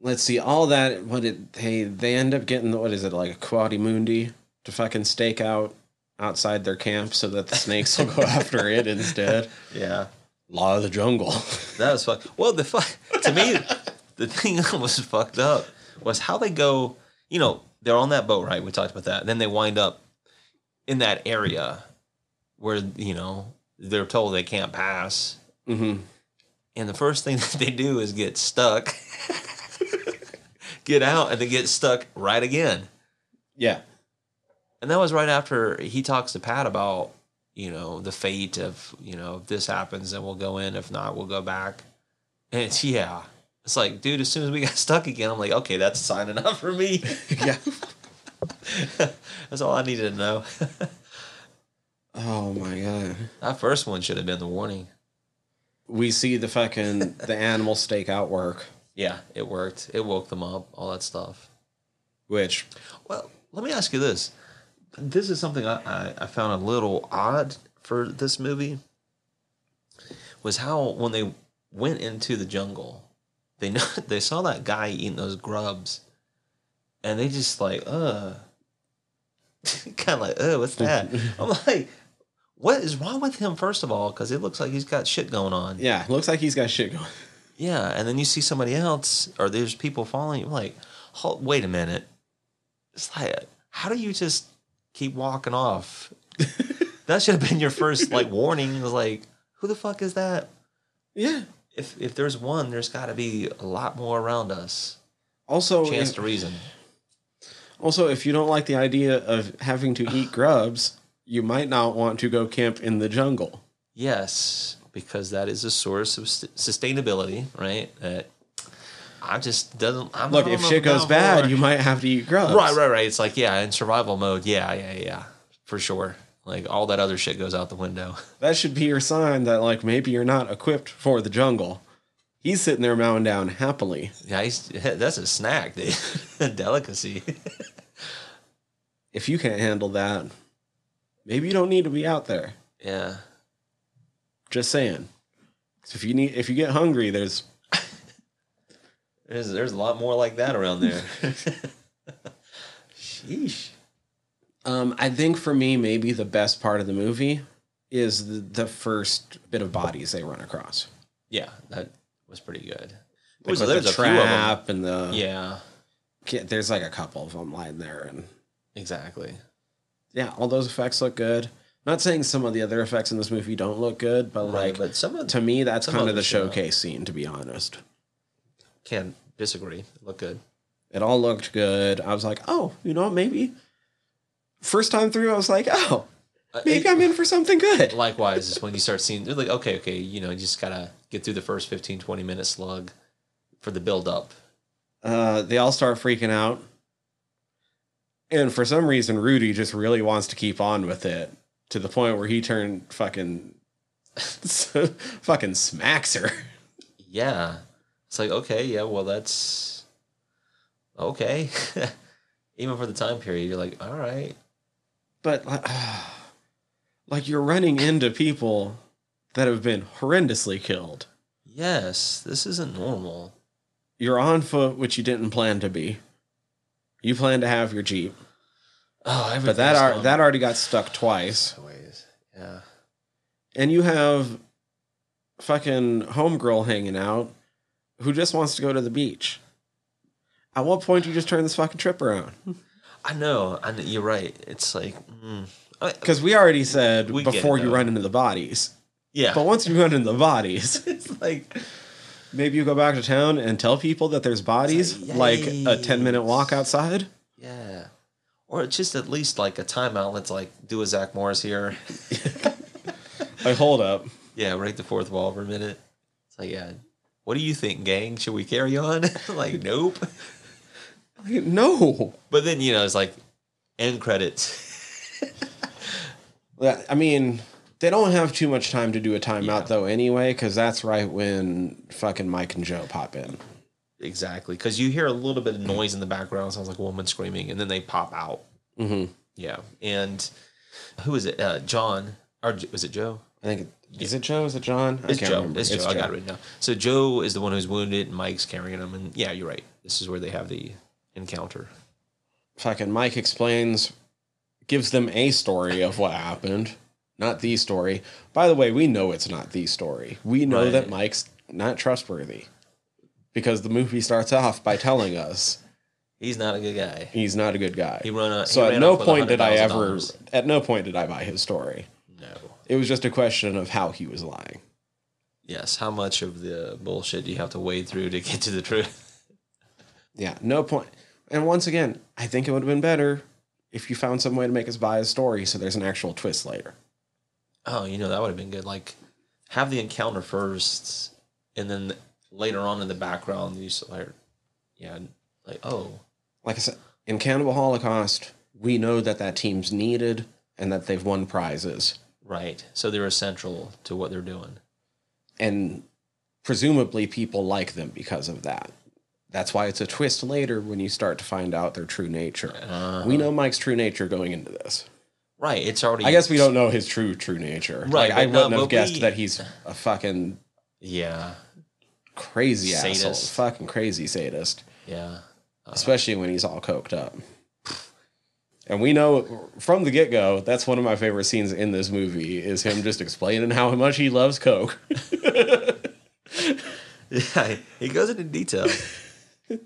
Let's see, all that. What did they? They end up getting what is it like a coatimundi to fucking stake out outside their camp so that the snakes will go after it instead. Yeah. Law of the jungle. That was fuck. Well, the fuck to me, the thing that was fucked up was how they go. You know, they're on that boat, right? We talked about that. And then they wind up in that area where you know they're told they can't pass, hmm and the first thing that they do is get stuck, get out, and then get stuck right again. Yeah. And that was right after he talks to Pat about, you know, the fate of, you know, if this happens, then we'll go in. If not, we'll go back. And it's, yeah. It's like, dude, as soon as we got stuck again, I'm like, okay, that's sign enough for me. Yeah. that's all I needed to know. Oh my god. that first one should have been the warning. We see the fucking the animal stakeout work, Yeah, it worked. It woke them up, all that stuff. which Well, let me ask you this. This is something I, I, I found a little odd for this movie. Was how when they went into the jungle, they know they saw that guy eating those grubs, and they just like, uh, kind of like, uh, what's that? I'm like, what is wrong with him? First of all, because it looks like he's got shit going on. yeah, looks like he's got shit going. Yeah, and then you see somebody else, or there's people following you. Like, wait a minute. It's like, how do you just keep walking off? that should have been your first like warning. It was like, who the fuck is that? Yeah. If if there's one, there's got to be a lot more around us. Also, Chance if, to reason. also, if you don't like the idea of having to eat grubs, you might not want to go camp in the jungle. Yes, because that is a source of sustainability, right? That I just doesn't. I'm, Look, if shit goes bad, for- you might have to eat grubs. Right, right, right. It's like, yeah, in survival mode, yeah, yeah, yeah, for sure. Like all that other shit goes out the window. That should be your sign that like maybe you're not equipped for the jungle. He's sitting there mowing down happily. Yeah, he's, that's a snack, dude. a delicacy. If you can't handle that, maybe you don't need to be out there. yeah. Just saying. If you need, if you get hungry, there's There's there's a lot more like that around there. Sheesh. Um, I think for me, maybe the best part of the movie is the, the first bit of bodies they run across. Yeah, that was pretty good. Like Was there's the a few of them. trap and the Yeah, there's like a couple of them lying there, and exactly. yeah, all those effects look good. Not saying some of the other effects in this movie don't look good, but Right, like but some of to me, that's kind of the showcase scene. To be honest, can't disagree. Look good. it all looked good. I was like, oh, you know, maybe first time through, I was like, oh, Uh, maybe it- I'm in for something good. likewise is when you start seeing they're like okay okay you know you just gotta get through the first 15 20 minute slug for the build up uh, they all start freaking out. And for some reason, Rudy just really wants to keep on with it to the point where he turned fucking fucking smacks her. Yeah. It's like, okay, yeah, well, that's okay. Even for the time period, you're like, all right. But like, like you're running into people that have been horrendously killed. Yes, this isn't normal. You're on foot, which you didn't plan to be. You plan to have your jeep, Oh, but that ar- that already got stuck twice. ways. Yeah. And you have fucking homegirl hanging out who just wants to go to the beach. At what point do you just turn this fucking trip around? I know. and you're right. It's like, mm. Because we already said We before you run into the bodies. yeah. But once you run into the bodies, it's like, maybe you go back to town and tell people that there's bodies, like, like, a 10 minute walk outside. yeah. Or it's just at least like a timeout. Let's like do a Zach Morris here. Like, hold up. Yeah, break the fourth wall for a minute. It's like, yeah. What do you think, gang? Should we carry on? like, nope. Like, No. But then you know, it's like end credits. I mean, they don't have too much time to do a timeout, Yeah. though, anyway, because that's right when fucking Mike and Joe pop in. Exactly, because you hear a little bit of noise in the background. Sounds like a woman screaming, and then they pop out. Mm-hmm. Yeah, and who is it? Uh, John or was it Joe? I think, is it Joe? Is it John? I It's can't Joe. remember. It's, Joe. I got it right now. So Joe is the one who's wounded, and Mike's carrying him. And yeah, you're right. This is where they have the encounter. fucking Mike explains, gives them a story of what happened, not the story. By the way, we know it's not the story. We know Right. that Mike's not trustworthy because the movie starts off by telling us He's not a good guy. he's not a good guy. He run a, so he at no point did I ever, $100,000. at no point did I buy his story. No. It was just a question of how he was lying. Yes. How much of the bullshit do you have to wade through to get to the truth? Yeah, no point. And once again, I think it would have been better if you found some way to make us buy his story so there's an actual twist later. Oh, you know that would have been good. Like, have the encounter first, and then later on in the background, you s- like, yeah, like oh, like I said, in Cannibal Holocaust, we know that that team's needed and that they've won prizes. right. So they're essential to what they're doing. And presumably people like them because of that. That's why it's a twist later when you start to find out their true nature. Uh, We know Mike's true nature going into this. right. It's already. I guess we don't know his true true nature. Right, Like I wouldn't have guessed we- that he's a fucking Yeah. Crazy asshole, fucking crazy sadist, Yeah. especially when he's all coked up. And we know from the get go, that's one of my favorite scenes in this movie is him just explaining how much he loves coke. Yeah. He goes into detail.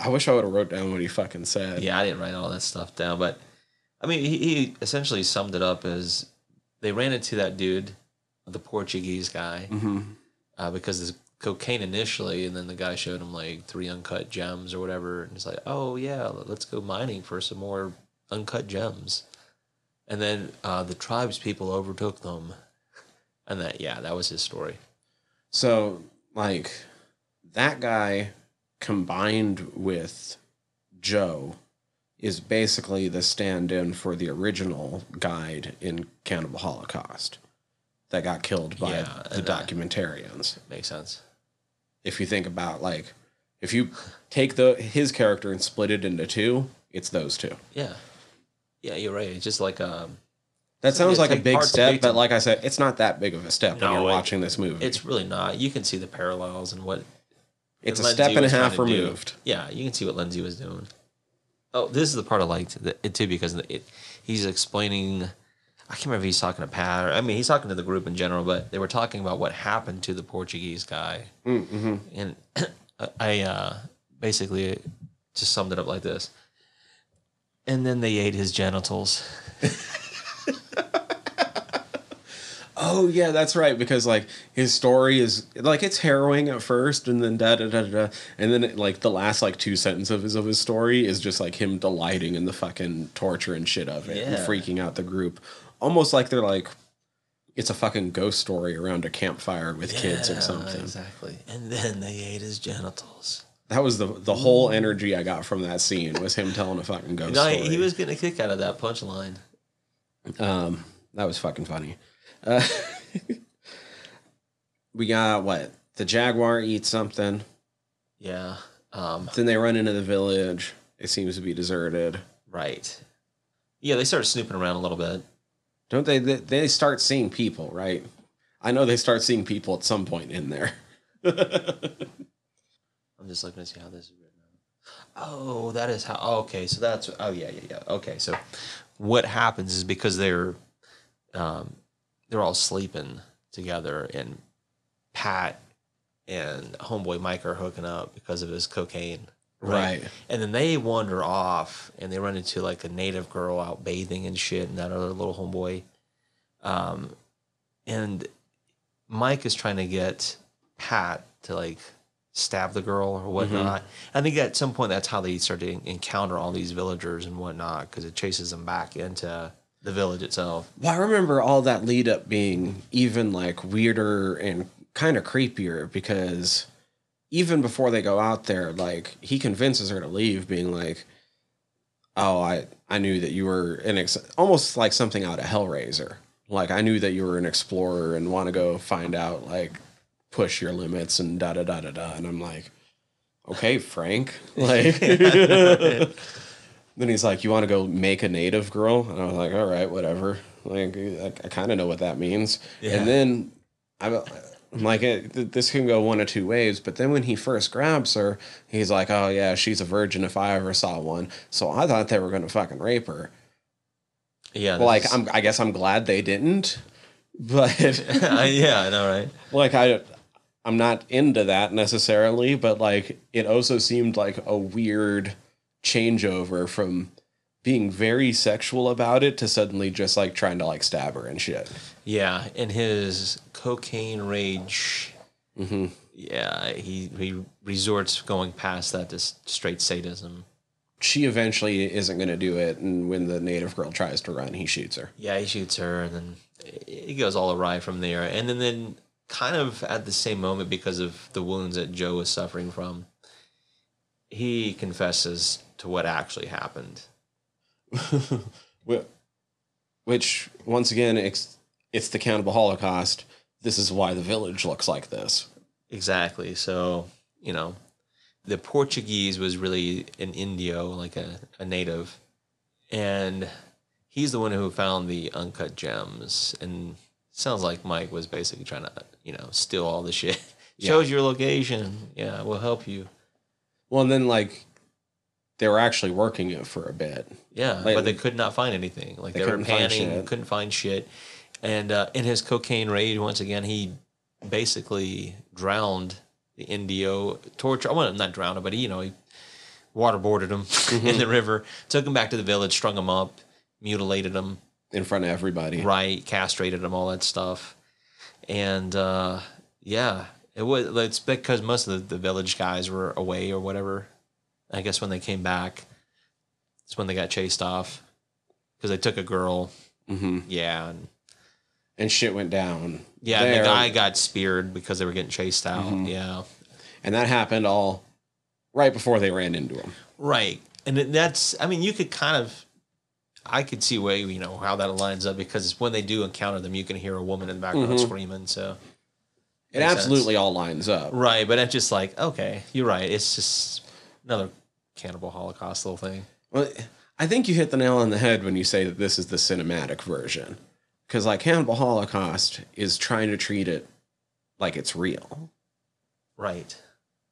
I wish I would have wrote down what he fucking said. Yeah, I didn't write all that stuff down, but I mean, he, he essentially summed it up as they ran into that dude, the Portuguese guy, hmm uh, because there's cocaine initially, and then the guy showed him like three uncut gems or whatever, and he's like, "Oh yeah, let's go mining for some more uncut gems." And then uh, the tribes people overtook them, and that yeah, that was his story. So, like, that guy combined with Joe is basically the stand in for the original guide in Cannibal Holocaust that got killed by Yeah, the documentarians. Makes sense. If you think about, like, if you take the his character and split it into two, it's those two. Yeah, yeah, you're right. It's just like um, That sounds like a big step, but like I said, it's not that big of a step when you're it- watching this movie. it's really not. You can see the parallels and what it's a Lindsay step and a half removed. Yeah, you can see what Lenzi was doing. Oh, this is the part I liked it too because it, he's explaining. I can't remember if he's talking to Pat. Or, I mean, he's talking to the group in general, but they were talking about what happened to the Portuguese guy, Mm-hmm. and I uh, basically just summed it up like this. And then they ate his genitals. Oh yeah, that's right. Because like his story is like it's harrowing at first, and then da da da da, da, and then it, like the last like two sentences of his of his story is just like him delighting in the fucking torture and shit of it, and freaking out the group, almost like they're like it's a fucking ghost story around a campfire with kids or something. Exactly. And then they ate his genitals. That was the the whole energy I got from that scene was him telling a fucking ghost No, story. he was getting a kick out of that punchline. Um, that was fucking funny. Uh, we got what? The jaguar eats something. Yeah. Um, Then they run into the village. It seems to be deserted. right. Yeah, they started snooping around a little bit. Don't they? They, start seeing people, right? I know they start seeing people at some point in there. I'm just looking to see how this is written. Oh, that is how. oh, okay, so that's. Oh yeah, yeah, yeah. Okay, so what happens is because they're, um, they're all sleeping together, and Pat and homeboy Mike are hooking up because of his cocaine. Right. And then they wander off, and they run into like a native girl out bathing and shit, and that other little homeboy. Um, and Mike is trying to get Pat to like stab the girl or whatnot. I think at some point that's how they start to encounter all these villagers and whatnot because it chases them back into the village itself. Well, I remember all that lead up being even like weirder and kind of creepier because even before they go out there, like he convinces her to leave, being like, "Oh, I I knew that you were an ex- almost like something out of Hellraiser. Like I knew that you were an explorer and want to go find out, like push your limits and da da da da da." And I'm like, "Okay, Frank." Like. Then he's like, "You want to go make a native girl?" And I was like, "All right, whatever." Like, I, I kind of know what that means. Yeah. And then I, I'm like, it, th- "This can go one or two ways." But then when he first grabs her, he's like, "Oh yeah, she's a virgin if I ever saw one." So I thought they were gonna fucking rape her. Yeah, Well, like, I'm, I guess I'm glad they didn't. But uh, yeah, I know, right? like, I, I'm not into that necessarily. But like, it also seemed like a weird changeover from being very sexual about it to suddenly just like trying to like stab her and shit. Yeah, in his cocaine rage, hmm yeah, he he resorts going past that to straight sadism. She eventually isn't going to do it, and when the native girl tries to run, he shoots her. Yeah, he shoots her, and then it goes all awry from there. And then, then kind of at the same moment, because of the wounds that Joe was suffering from, he confesses to what actually happened. Wh- Which, once again, it's, it's the cannibal holocaust. This is why the village looks like this. Exactly. So, you know, the Portuguese was really an Indio, like a, a native. And he's the one who found the uncut gems. And sounds like Mike was basically trying to, you know, steal all the shit. Shows your location. Yeah, we'll help you. Well, and then like they were actually working it for a bit. Yeah, but they could not find anything. Like They they, were find panning, shit. couldn't find shit. And uh, in his cocaine rage, once again, he basically drowned the Indio, torture. Well, not drowned him, but he, you know, he waterboarded him Mm-hmm. in the river, took him back to the village, strung him up, mutilated him, in front of everybody. right, castrated him, all that stuff. And uh, yeah, it was. It's because most of the, the village guys were away or whatever. I guess when they came back, it's when they got chased off because they took a girl. hmm Yeah, and And shit went down. yeah, and the guy got speared because they were getting chased out. Mhm. Yeah, and that happened all right before they ran into him. right. And that's. I mean, you could kind of. I could see way you know how that lines up because when they do encounter them, you can hear a woman in the background Mhm. screaming. So It Makes sense. absolutely all lines up. Right, but it's just like, okay, you're right. It's just another cannibal holocaust little thing. Well, I think you hit the nail on the head when you say that this is the cinematic version. Because, like, Cannibal Holocaust is trying to treat it like it's real. Right.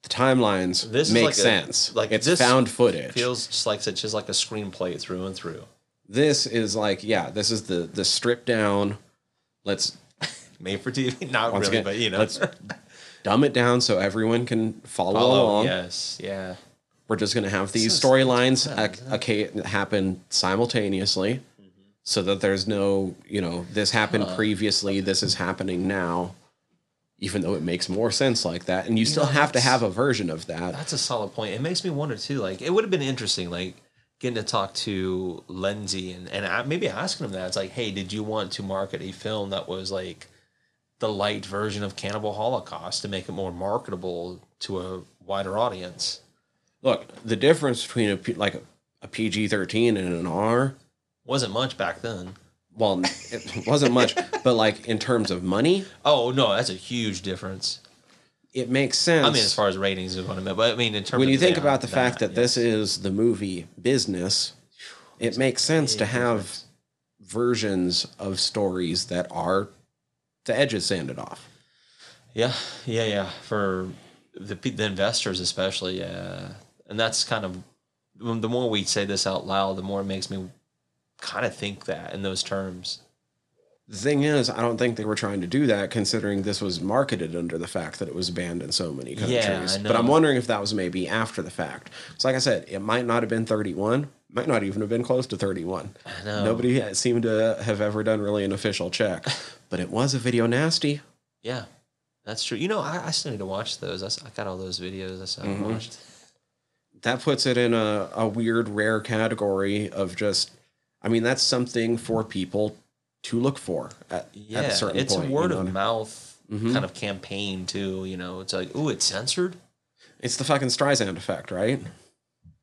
The timelines This is make like a- sense. like it's this found footage. Feels just like it's just like a screenplay through and through. this is like, yeah, this is the the stripped down. Let's Made for TV. Not really, again, but you know. let's dumb it down so everyone can follow, follow. along. Yes, yeah. We're just going to have these So storylines yeah, ac- happen simultaneously so that there's no, you know, this happened Huh. previously, this is happening now, even though it makes more sense like that. And you, still know, have to have a version of that. That's a solid point. It makes me wonder too. Like, it would have been interesting, like getting to talk to Lenzi and and I- maybe asking him that. It's like, hey, did you want to market a film that was like the light version of Cannibal Holocaust to make it more marketable to a wider audience? Look, the difference between a P- like a, a PG-13 and an R, Wasn't much back then. well, it wasn't much, but like in terms of money, Oh no, that's a huge difference. it makes sense. I mean, as far as ratings is what I meant, but I mean, in terms when you think about the fact that yeah. this is the movie business, it makes sense to have difference. versions of stories that are the edges sanded off. Yeah, yeah, yeah. For the the investors, especially, yeah. And that's kind of the more we say this out loud, the more it makes me kind of think that in those terms. The thing is, I don't think they were trying to do that, considering this was marketed under the fact that it was banned in so many countries. Yeah, I But I'm wondering if that was maybe after the fact. So, like I said, it might not have been 31, might not even have been close to 31. I know. Nobody seemed to have ever done really an official check, but it was a video nasty. Yeah, that's true. You know, I, I still need to watch those. I got all those videos. I still haven't Mhm. watched. That puts it in a, a weird rare category of just i mean that's something for people to look for at, Yeah, at a certain it's point a word you know? of mouth Mhm. kind of campaign too. You know, it's like, ooh, it's censored. it's the fucking streisand effect right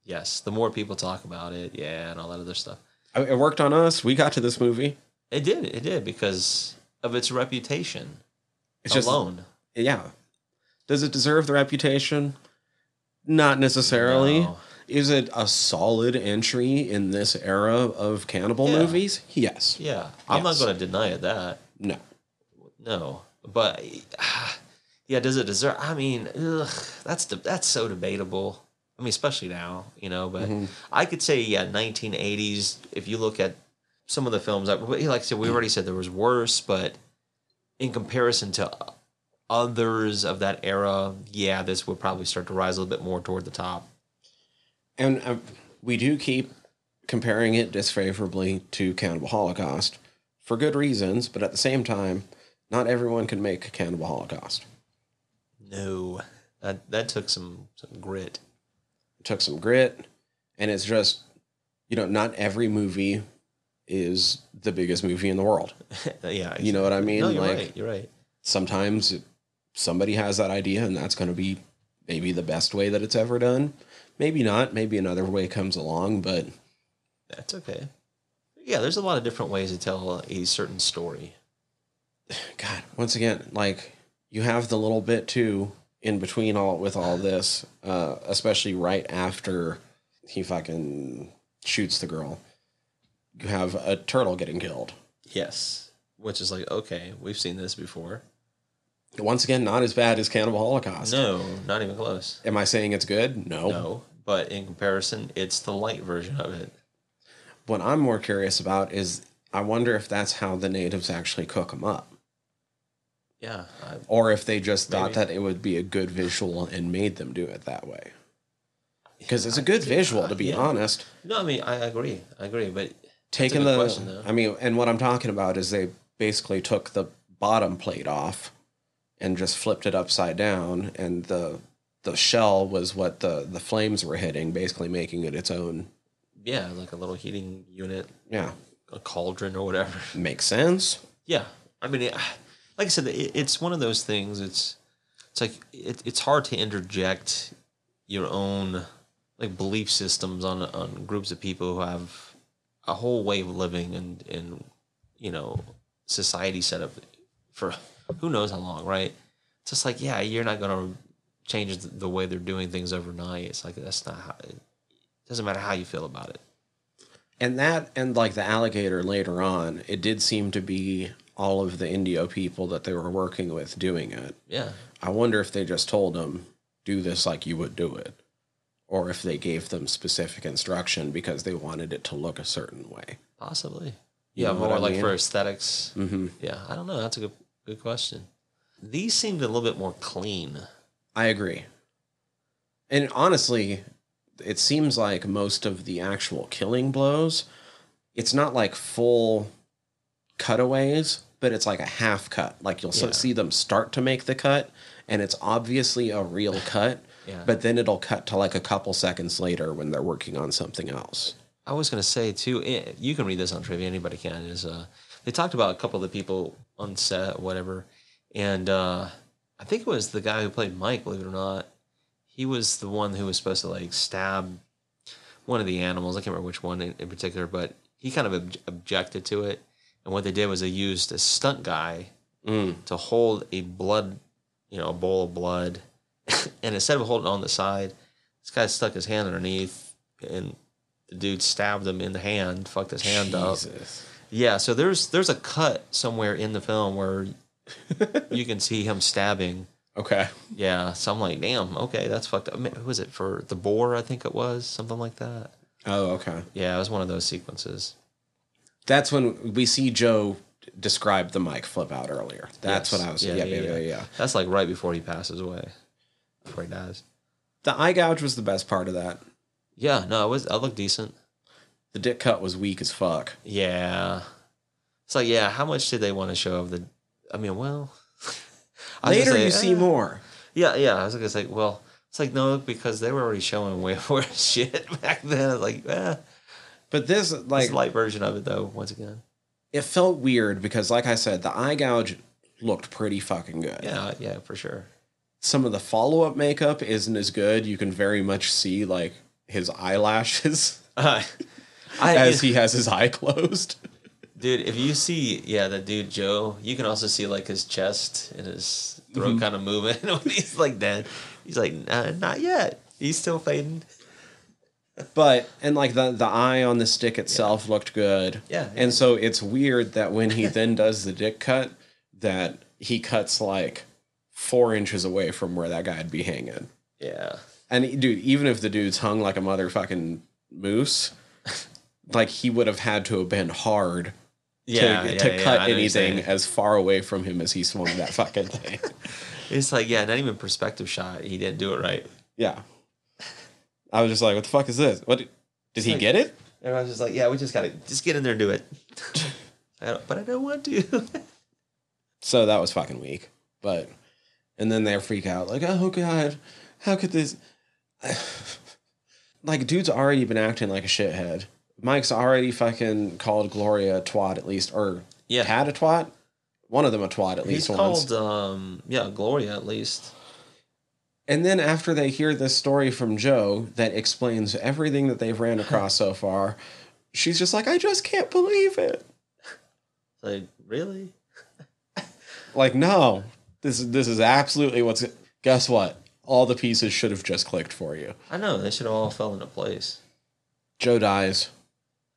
Yes, the more people talk about it, yeah, and all that other stuff. It worked on us we got to this movie It did, it did because of its reputation it's just yeah does it deserve the reputation not necessarily No. is it a solid entry in this era of cannibal Yeah. movies yes Yeah, I'm Yes. not going to deny it. That no no, but yeah, does it deserve? I mean, ugh, that's de- that's so debatable. I mean, especially now, you know. But Mhm. I could say, yeah, 1980s. If you look at some of the films that, like I said, we already said there was worse, but in comparison to others of that era, yeah, this would probably start to rise a little bit more toward the top. And uh, we do keep comparing it disfavorably to Cannibal Holocaust for good reasons, but at the same time, not everyone can make Cannibal Holocaust. No, that that took some some grit. It took some grit, and it's just, you know, not every movie is the biggest movie in the world. yeah, You know what I mean? No, you're Like- right. You're right. Sometimes it- somebody has that idea, and that's going to be maybe the best way that it's ever done. Maybe not. Maybe another way comes along, but That's okay. Yeah, there's a lot of different ways to tell a certain story. God, once again, like you have the little bit too in between all with all this, uh, especially right after he fucking shoots the girl. You have a turtle getting killed. Yes. Which is like, okay, we've seen this before. Once again, not as bad as Cannibal Holocaust. No, not even close. Am I saying it's good? No. No. But in comparison, it's the light version of it. What I'm more curious about is I wonder if that's how the natives actually cook them up. Yeah. I, Or if they just thought that it would be a good visual and made them do it that way. Because it's a good visual, to be Yeah. honest. no, I mean, I agree. I agree. But taking the question. I mean, and what I'm talking about is they basically took the bottom plate off and just flipped it upside down, and the the shell was what the the flames were hitting, basically making it its own. yeah, like a little heating unit, Yeah, a cauldron or whatever. makes sense. Yeah, I mean, it, like I said, it, it's one of those things. It's it's like it, it's hard to interject your own like belief systems on on groups of people who have a whole way of living and and you know society set up for who knows how long, right? It's just like yeah, you're not gonna change the, way they're doing things overnight. It's like that's not how. It doesn't matter how you feel about it. And that, and like the alligator later on, it did seem to be all of the Indio people that they were working with doing it. Yeah, I wonder if they just told them, do this like you would do it. Or if they gave them specific instruction because they wanted it to look a certain way. possibly. You Yeah, more like mean? for aesthetics. Mm-hmm. Yeah, I don't know. That's a good good question. These seemed a little bit more clean. I agree. And honestly, it seems like most of the actual killing blows, it's not like full cutaways, but it's like a half cut. Like you'll Yeah. see them start to make the cut, and it's obviously a real cut, Yeah. but then it'll cut to like a couple seconds later when they're working on something else. I was going to say too. eh, You can read this on trivia. Anybody can. Is uh, they talked about a couple of the people on set, whatever, and uh, I think it was the guy who played Mike. Believe it or not, he was the one who was supposed to like stab one of the animals. I can't remember which one in, in particular, but he kind of ob- objected to it. And what they did was they used a stunt guy Mm. to hold a blood, you know, a bowl of blood. and instead of holding it on the side, this guy stuck his hand underneath and the dude stabbed him in the hand, fucked his hand up. Yeah, so there's there's a cut somewhere in the film where you can see him stabbing. Okay. Yeah, so I'm like, damn, okay, that's fucked up. Who was it for the boar? I think it was something like that. Oh, okay. Yeah, it was one of those sequences. That's when we see Joe describe the mic flip out earlier. That's Yes. what I was. Yeah, yeah, yeah, yeah. That's like right before he passes away, before he dies. The eye gouge was the best part of that. Yeah, no, it was. I looked decent. The dick cut was weak as fuck. Yeah, it's like, yeah, how much did they want to show of the? I mean, well, I Later, gonna you say, see eh. more. Yeah, yeah. I was gonna say, well, it's like no, because they were already showing way worse shit back then. Like, eh. But this, Like, like, light version of it though. Once again, it felt weird because, like I said, the eye gouge looked pretty fucking good. yeah, yeah, for sure. Some of the follow up makeup isn't as good. You can very much see like his eyelashes Uh, I, as he has his eye closed. dude, if you see, yeah, that dude Joe, you can also see like his chest and his throat Mm-hmm. kind of moving when he's like dead. He's like, nah, not yet. He's still fading. But and like the the eye on the stick itself looked good. Yeah, yeah. And so it's weird that when he then does the dick cut, that he cuts like four inches away from where that guy'd be hanging. Yeah, And dude, even if the dude's hung like a motherfucking moose, like he would have had to have been hard yeah, to, yeah, to yeah, cut I know what you're anything as far away from him as he swung that fucking thing. It's like, yeah, not even perspective shot. He didn't do it right. Yeah. I was just like, what the fuck is this? What did, did he like- get it? Everyone's just like, yeah, we just gotta just get in there and do it. I don't, but I don't want to. So that was fucking weak. But and then they freak out like, oh god, how could this? like, dude's already been acting like a shithead. Mike's already fucking called Gloria a twat at least, or Yeah. had a twat. One of them a twat at He's least once. called, um, yeah, Gloria at least. And then after they hear this story from Joe that explains everything that they've ran across so far, she's just like, I just can't believe it. Like, really? Like, no, this this is absolutely what's. Guess what? All the pieces should have just clicked for you. I know they should have all fell into place. Joe dies.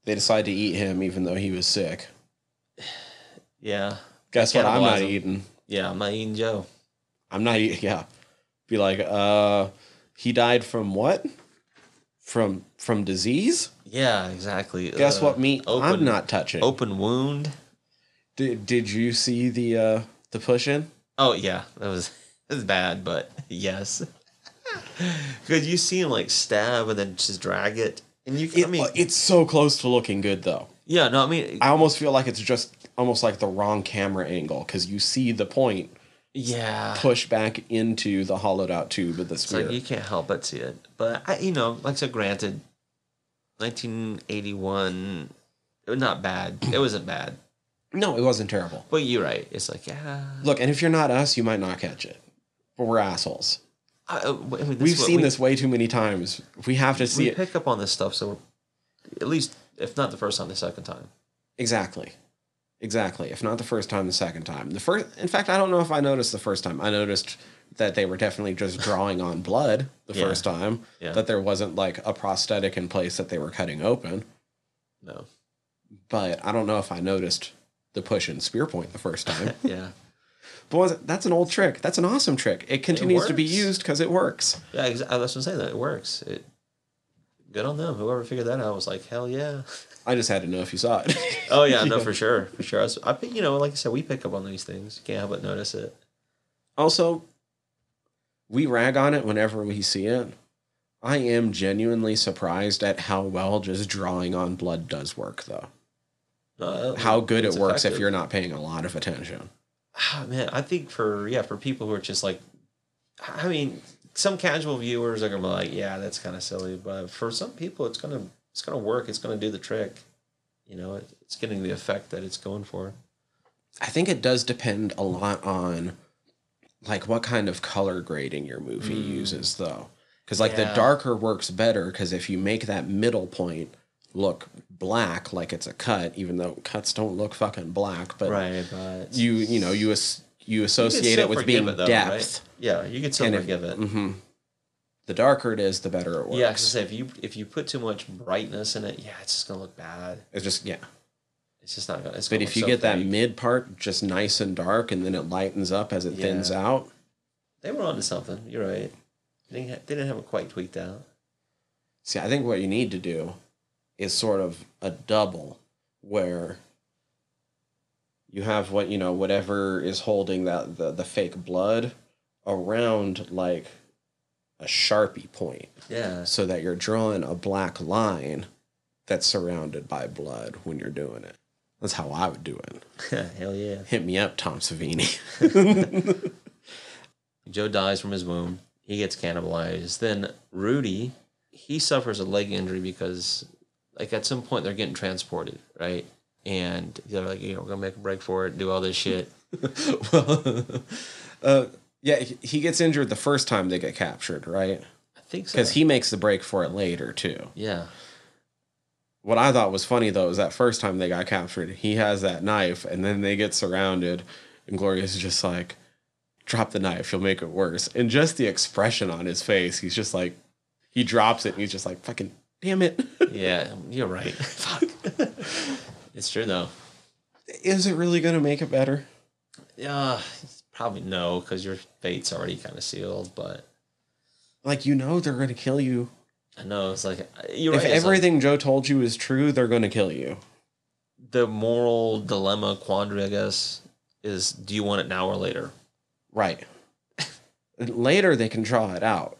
They decide to eat him even though he was sick. Yeah, Guess what? I'm not him. eating. yeah. I'm not eating Joe. I'm not eating. Yeah. Be like, uh, he died from what? From from disease? Yeah, exactly. Guess Uh, what meat I'm open- not touching. Open wound. Did, did you see the uh the push in? Oh yeah, that was that was bad, but yes. Because you see him like stab and then just drag it, and you. Can, It, I mean, it's so close to looking good though. yeah, no, I mean, I almost feel like it's just almost like the wrong camera angle because you see the point yeah. push back into the hollowed out tube of the spear. like you can't help but see it. But I, you know, like I said, granted, 1981, it was not bad. It wasn't bad. no, it wasn't terrible. But you're right. It's like, yeah. Look, and if you're not us, you might not catch it. But we're assholes. I, uh, I mean, We've seen we- this way too many times. We have to see We it. pick up on this stuff, so at least, if not the first time, the second time. Exactly. Exactly. If not the first time, the second time. The first in fact, I don't know if I noticed the first time. I noticed that they were definitely just drawing on blood the Yeah. first time. Yeah. That there wasn't like a prosthetic in place that they were cutting open. No. But I don't know if I noticed the push and spear point the first time. Yeah. But that's an old trick. That's an awesome trick. It continues to be used because it works. Yeah, exactly. That's what I'm saying. That it works. It. Good on them. Whoever figured that out was like, hell yeah. I just had to know if you saw it. Oh yeah, no, for sure, for sure. I, was, I, you know, like I said, we pick up on these things. You can't help but notice it. Also, we rag on it whenever we see it. I am genuinely surprised at how well just drawing on blood does work, though. Uh, How good it works if you're not paying a lot of attention. Ah, man, I think for yeah, for people who are just like, I mean, some casual viewers are gonna be like, yeah, that's kind of silly, but for some people, it's gonna it's gonna work. It's gonna do the trick. You know, it, it's getting the effect that it's going for. I think it does depend a lot on like what kind of color grading your movie uses, though. Because like the darker works better because if you make that middle point look black like it's a cut, even though cuts don't look fucking black. But Right, but you you know you as, you You associate still it with being though, depth. right? Yeah, you can still And if- forgive it. Mm-hmm. The darker it is, the better it works. Yeah, 'cause I say if you if you put too much brightness in it, yeah, it's just gonna look bad. it's just yeah. It's just not gonna. It's But gonna if you so get that mid part just nice and dark, and then it lightens up as it thins out, they were onto something. You're right. They didn't, they didn't have it quite tweaked out. See, I think what you need to do is sort of a double where you have what, you know, whatever is holding that the, the fake blood around like a Sharpie point Yeah. so that you're drawing a black line that's surrounded by blood when you're doing it. That's how I would do it. Hell yeah. Hit me up, Tom Savini. Joe dies from his wound. He gets cannibalized. Then Rudy, he suffers a leg injury because, like, at some point they're getting transported, right? And they're like, you know, we're gonna make a break for it, do all this shit. Well, uh, yeah, he- he gets injured the first time they get captured, right? I think so. Because he makes the break for it later, too. yeah, What I thought was funny though is that first time they got captured, he has that knife, and then they get surrounded, and Gloria's just like, "Drop the knife, you'll make it worse." And just the expression on his face, he's just like, he drops it, and he's just like, "Fucking damn it!" yeah, you're right. Fuck. it's true though. Is it really gonna make it better? Yeah, probably no, because your fate's already kind of sealed. But Like you know they're gonna kill you. I know it's like you're if right. it's like everything Joe told you is true, they're gonna kill you. the moral dilemma quandary, I guess, is: do you want it now or later? Right. Later they can draw it out.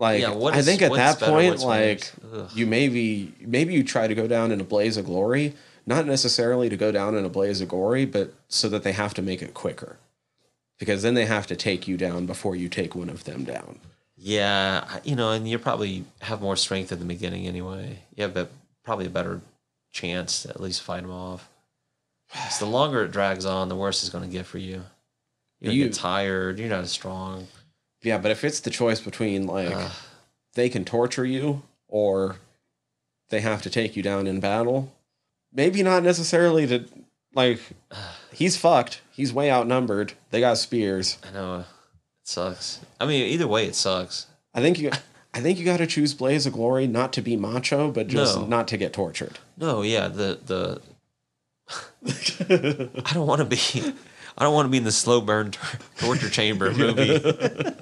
Like Yeah, I is- think at that better, point, like you maybe maybe you try to go down in a blaze of glory, not necessarily to go down in a blaze of glory, but so that they have to make it quicker. Because then they have to take you down before you take one of them down. Yeah, you know, and you probably have more strength at the beginning anyway. You have a, probably a better chance to at least fight them off. the longer it drags on, the worse it's going to get for you. You're You- get tired. You're not as strong. Yeah, but if it's the choice between like Ugh. they can torture you or they have to take you down in battle, maybe not necessarily to like he's fucked. He's way outnumbered. They got spears. I know uh, it sucks. I mean, either way, it sucks. I think you I think you got to choose Blaze of Glory not to be macho, but just No. not to get tortured. No, yeah, the the. I don't want to be. I don't want to be in the slow burn torture chamber movie.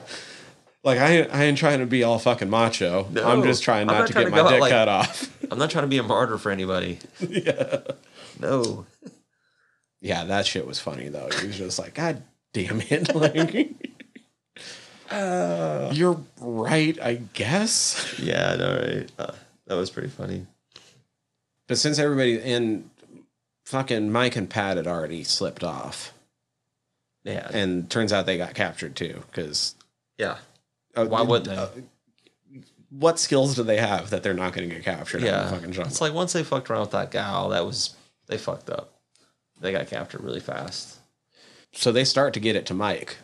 Like I I ain't trying to be all fucking macho. No, I'm just trying not, not to trying get to my dick like- cut off. I'm not trying to be a martyr for anybody. yeah. No. Yeah, that shit was funny though. He was just like, God damn it. Like Uh. You're right, I guess. Yeah, I know, right? Uh, that was pretty funny. But since everybody and fucking Mike and Pat had already slipped off, Yeah. and turns out they got captured too. Because yeah. Oh, Why wouldn't they? Uh, what skills do they have that they're not going to get captured? yeah. the fucking jungle? It's like once they fucked around with that gal, that was they fucked up. They got captured really fast. so they start to get it to Mike.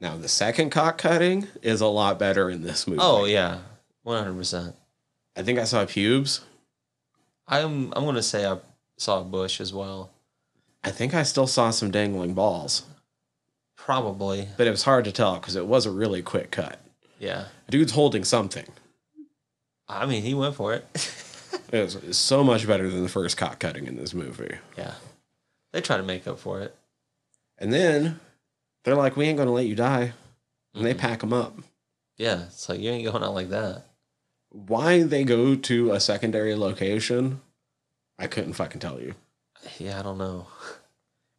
Now the second cock cutting is a lot better in this movie. Oh yeah, one hundred percent. I think I saw pubes. I'm I'm gonna say I saw a bush as well. I think I still saw some dangling balls, Probably. but it was hard to tell because it was a really quick cut. Yeah. Dude's holding something. I mean, he went for it. It was, it was so much better than the first cock cutting in this movie. yeah. They try to make up for it. And then they're like, "We ain't gonna let you die," and they pack him up. Yeah. It's like you ain't going out like that. Why they go to a secondary location, I couldn't fucking tell you. Yeah, I don't know.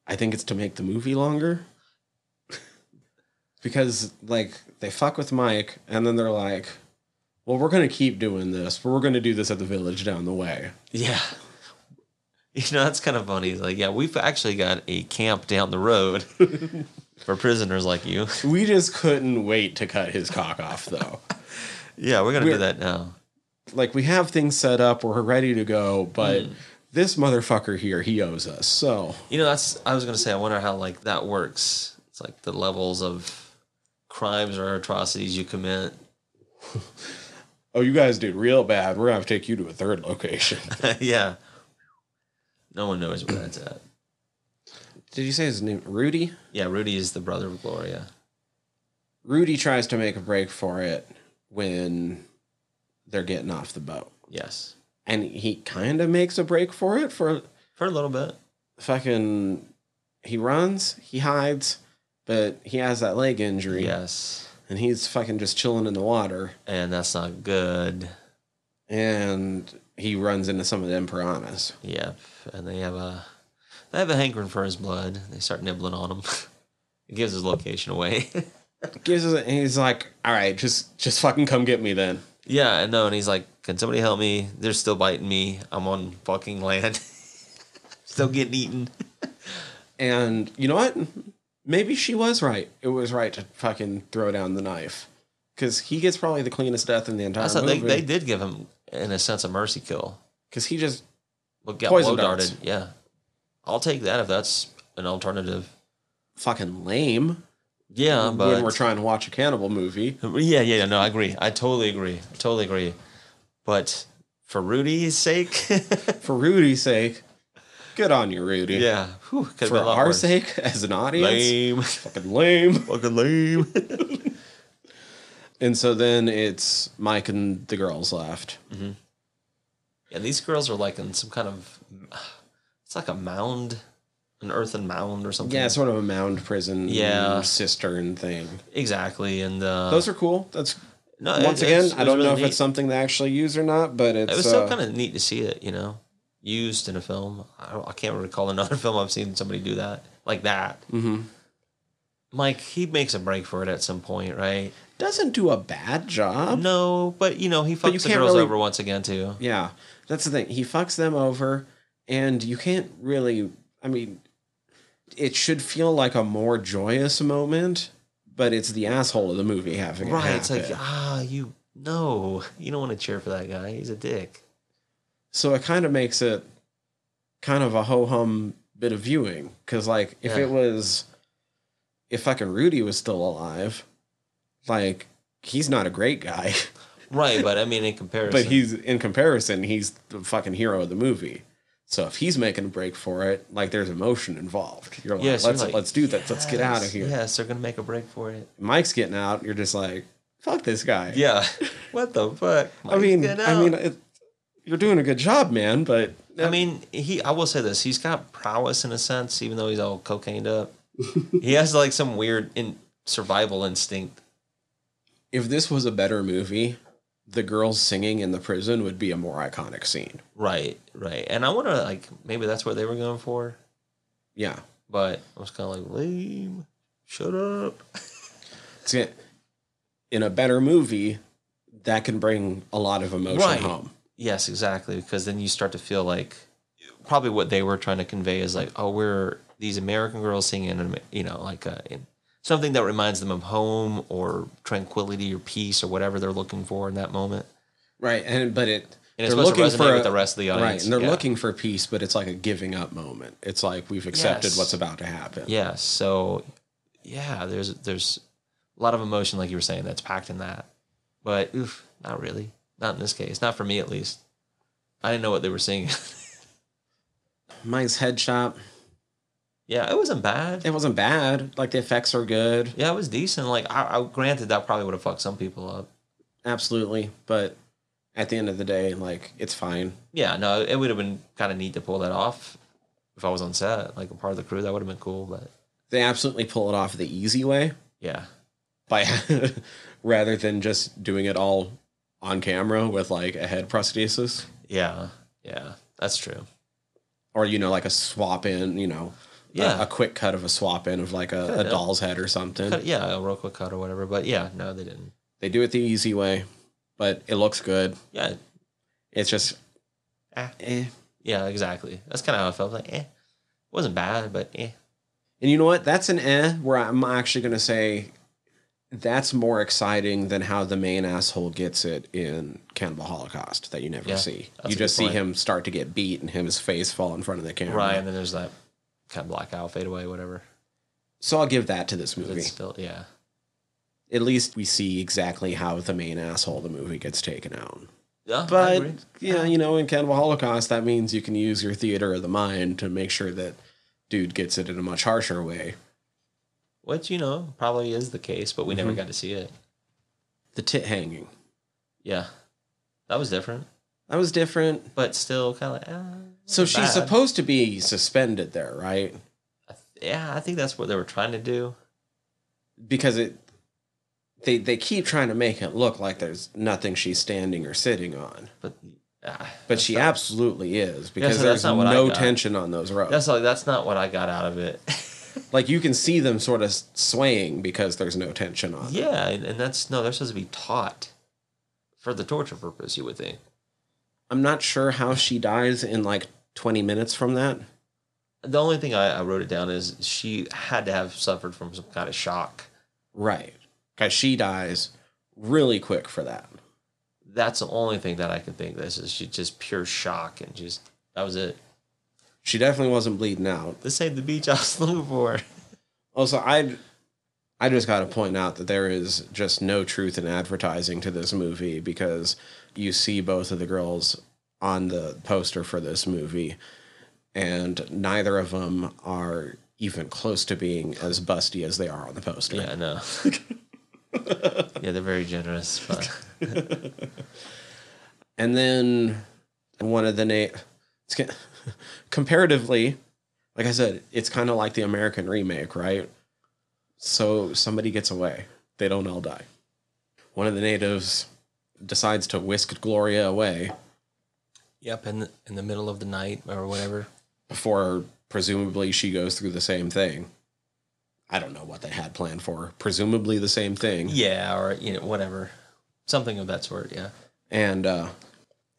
I think it's to make the movie longer. because like they fuck with Mike and then they're like, "Well, we're going to keep doing this, but we're going to do this at the village down the way." Yeah. You know, that's kind of funny. Like, yeah, we've actually got a camp down the road for prisoners like you. We just couldn't wait to cut his cock off though. Yeah, we're gonna do that now. like we have things set up, we're ready to go, but mm. This motherfucker here, he owes us. So, You know, that's I was gonna say. I wonder how like that works. It's like the levels of crimes or atrocities you commit. Oh, you guys did real bad. We're gonna have to take you to a third location. yeah. No one knows where that's at. did you say his name? Rudy. Yeah, Rudy is the brother of Gloria. Rudy tries to make a break for it when they're getting off the boat, Yes. And he kind of makes a break for it for For a little bit. fucking. He runs, he hides, but he has that leg injury. Yes. and he's fucking just chilling in the water And that's not good. and he runs into some of them piranhas Yep. And they have a they have a hankering for his blood. They start nibbling on him. it gives his location away. gives us and he's like all right just just fucking come get me then yeah, I know. And he's like, Can somebody help me? They're still biting me. I'm on fucking land. still getting eaten. and you know what maybe she was right it was right to fucking throw down the knife because he gets probably the cleanest death in the entire I said they, movie they did give him in a sense a mercy kill. because he just But got Poison blow darted. Yeah. I'll take that if that's an alternative. fucking lame Yeah, but when we're trying to watch a cannibal movie Yeah, yeah, no, I agree. I totally agree. I totally agree. But for Rudy's sake, for rudy's sake good on you rudy yeah, whew, for our worse. sake as an audience lame, fucking lame fucking lame. And so then it's Mike and the girls left. Mm-hmm. yeah, these girls are like in some kind of, it's like a mound, an earthen mound or something. Yeah, sort of a mound prison Yeah. cistern thing. exactly. And uh, Those are cool. That's no, once it- again, I don't know really if neat. it's something they actually use or not, but it's It was still uh, kind of neat to see it, you know, used in a film. I, I can't recall another film I've seen somebody do that like that. mm-hmm. Mike, he makes a break for it at some point, right? doesn't do a bad job. No, but you know he fucks the girls really- over once again too. Yeah, that's the thing. He fucks them over, and you can't really. I mean, it should feel like a more joyous moment, but it's the asshole of the movie having it Right? It's like ah, you no, you don't want to cheer for that guy. He's a dick. So it kind of makes it kind of a ho hum bit of viewing. Because, like, if Yeah. it was, if fucking Rudy was still alive, like, he's not a great guy. Right, but I mean in comparison, but he's, in comparison, he's the fucking hero of the movie. So if he's making a break for it, like, there's emotion involved. You're like, yes, you're let's, like, let's do that. Let's get out of here. Yes, they're gonna make a break for it. Mike's getting out. You're just like, fuck this guy. Yeah. what the fuck? I mean, Mike's I mean, it, you're doing a good job, man, but I mean, he. I will say this: he's got prowess in a sense, even though he's all cocained up. he has like some weird in survival instinct. if this was a better movie, the girls singing in the prison would be a more iconic scene. Right, right. And I wonder, like, maybe that's what they were going for. Yeah. But I was kind of like, lame. Shut up. See, in a better movie, that can bring a lot of emotion Right. home. Yes, exactly. Because then you start to feel like probably what they were trying to convey is like, oh, we're these American girls singing, in, you know, like uh, in something that reminds them of home or tranquility or peace or whatever they're looking for in that moment. Right. And but it And it's supposed to resonate with the rest of the audience, Right. And they're Yeah. looking for peace, but it's like a giving up moment. It's like we've accepted Yes. what's about to happen. Yeah. So, yeah, there's there's a lot of emotion, like you were saying, that's packed in that. But oof, not really. Not in this case. Not for me, at least. I didn't know what they were singing. Mike's headshot. Yeah, it wasn't bad. It wasn't bad. Like the effects are good. Yeah, it was decent. Like, I, I granted that probably would have fucked some people up. Absolutely. But at the end of the day, like it's fine. Yeah, no, it would have been kind of neat to pull that off if I was on set, like a part of the crew. That would have been cool. But They absolutely pull it off the easy way. yeah, by rather than just doing it all on camera with like a head prosthesis yeah, yeah, that's true. or you know like a swap in you know Yeah. a, a quick cut of a swap in of like a, a doll's head or something Cut, yeah, a real quick cut or whatever. But yeah, no, they didn't. they do it the easy way but it looks good Yeah, it's just eh. eh. Yeah, exactly. That's kind of how I felt. Like, eh, wasn't bad, but eh. and you know what that's an eh where i'm actually going to say that's more exciting than how the main asshole gets it in Cannibal Holocaust that you never Yeah, see. You just see him start to get beat and him his face fall in front of the camera. Right, and then there's that kind of blackout, fade away, whatever. So I'll give that to this movie. Still, yeah, at least we see exactly how the main asshole of the movie gets taken out. Yeah, But yeah, you know, in Cannibal Holocaust, that means you can use your theater of the mind to make sure that dude gets it in a much harsher way. which you know probably is the case, but we Mm-hmm. never got to see it. The tit hanging. Yeah, that was different, That was different. but still kind of like. Uh, So she's bad. supposed to be suspended there, right? Yeah, I think that's what they were trying to do. Because it they they keep trying to make it look like there's nothing she's standing or sitting on. But ah, But she not- absolutely is because so there's no tension on those ropes. That's like that's not what I got out of it. like you can see them sort of swaying because there's no tension on. yeah, and, and that's no, they're supposed to be taught for the torture purpose. You would think. I'm not sure how she dies in like 20 minutes from that. The only thing I, I wrote it down is she had to have suffered from some kind of shock. Right. Because she dies really quick for that. That's the only thing that I can think. This is she just pure shock and just that was it. She definitely wasn't bleeding out. This ain't the beach I was looking for. Also, I I just got to point out that there is just no truth in advertising to this movie because you see both of the girls on the poster for this movie, and neither of them are even close to being as busty as they are on the poster. Yeah, I know. yeah, they're very generous, but And then one of the na- it's ca- comparatively, like I said, it's kind of like the American remake, right? So somebody gets away, they don't all die. One of the natives decides to whisk Gloria away yep, in the, in the middle of the night or whatever. before presumably she goes through the same thing. I don't know what they had planned for. her. Presumably the same thing. Yeah, or you know, whatever, something of that sort. Yeah, And uh,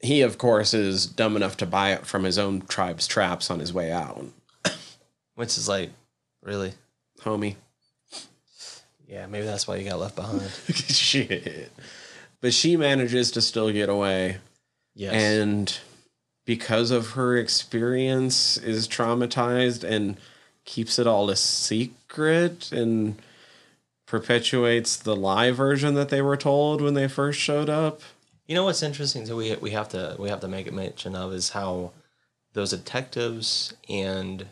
he, of course, is dumb enough to buy it from his own tribe's traps on his way out. which is like, really, Homie. yeah, maybe that's why you got left behind. Shit. But she manages to still get away. Yes, And because of her experience, is traumatized and keeps it all a secret and perpetuates the lie version that they were told when they first showed up. You know what's interesting? So we we have to we have to make a mention of is how those detectives and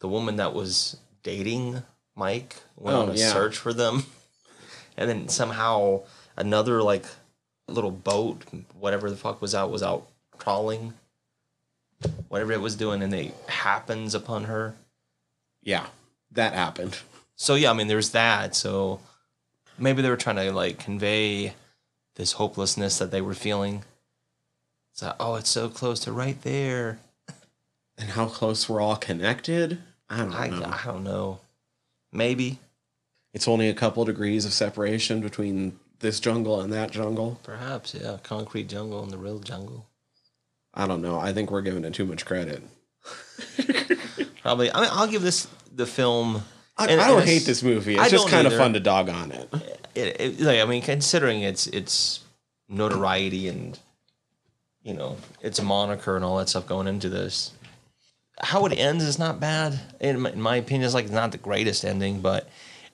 the woman that was dating Mike went Oh, on a yeah. search for them, and then somehow another like little boat, whatever the fuck was out, was out trawling, whatever it was doing, and it happens upon her. Yeah, that happened. So yeah, I mean, there's that. So maybe they were trying to like convey this hopelessness that they were feeling. It's like, oh, it's so close to right there. And how close we're all connected? I don't I, know. I don't know. Maybe, It's only a couple degrees of separation between this jungle and that jungle. perhaps, yeah. Concrete jungle and the real jungle. I don't know. I think we're giving it too much credit. Probably. I mean, I'll give this the film. I, and- I don't hate this movie. It's I just kind of fun to dog on it. It, it, like, I mean, considering its its notoriety and you know its moniker and all that stuff going into this, how it ends is not bad. In my, in my opinion, it's like not the greatest ending, but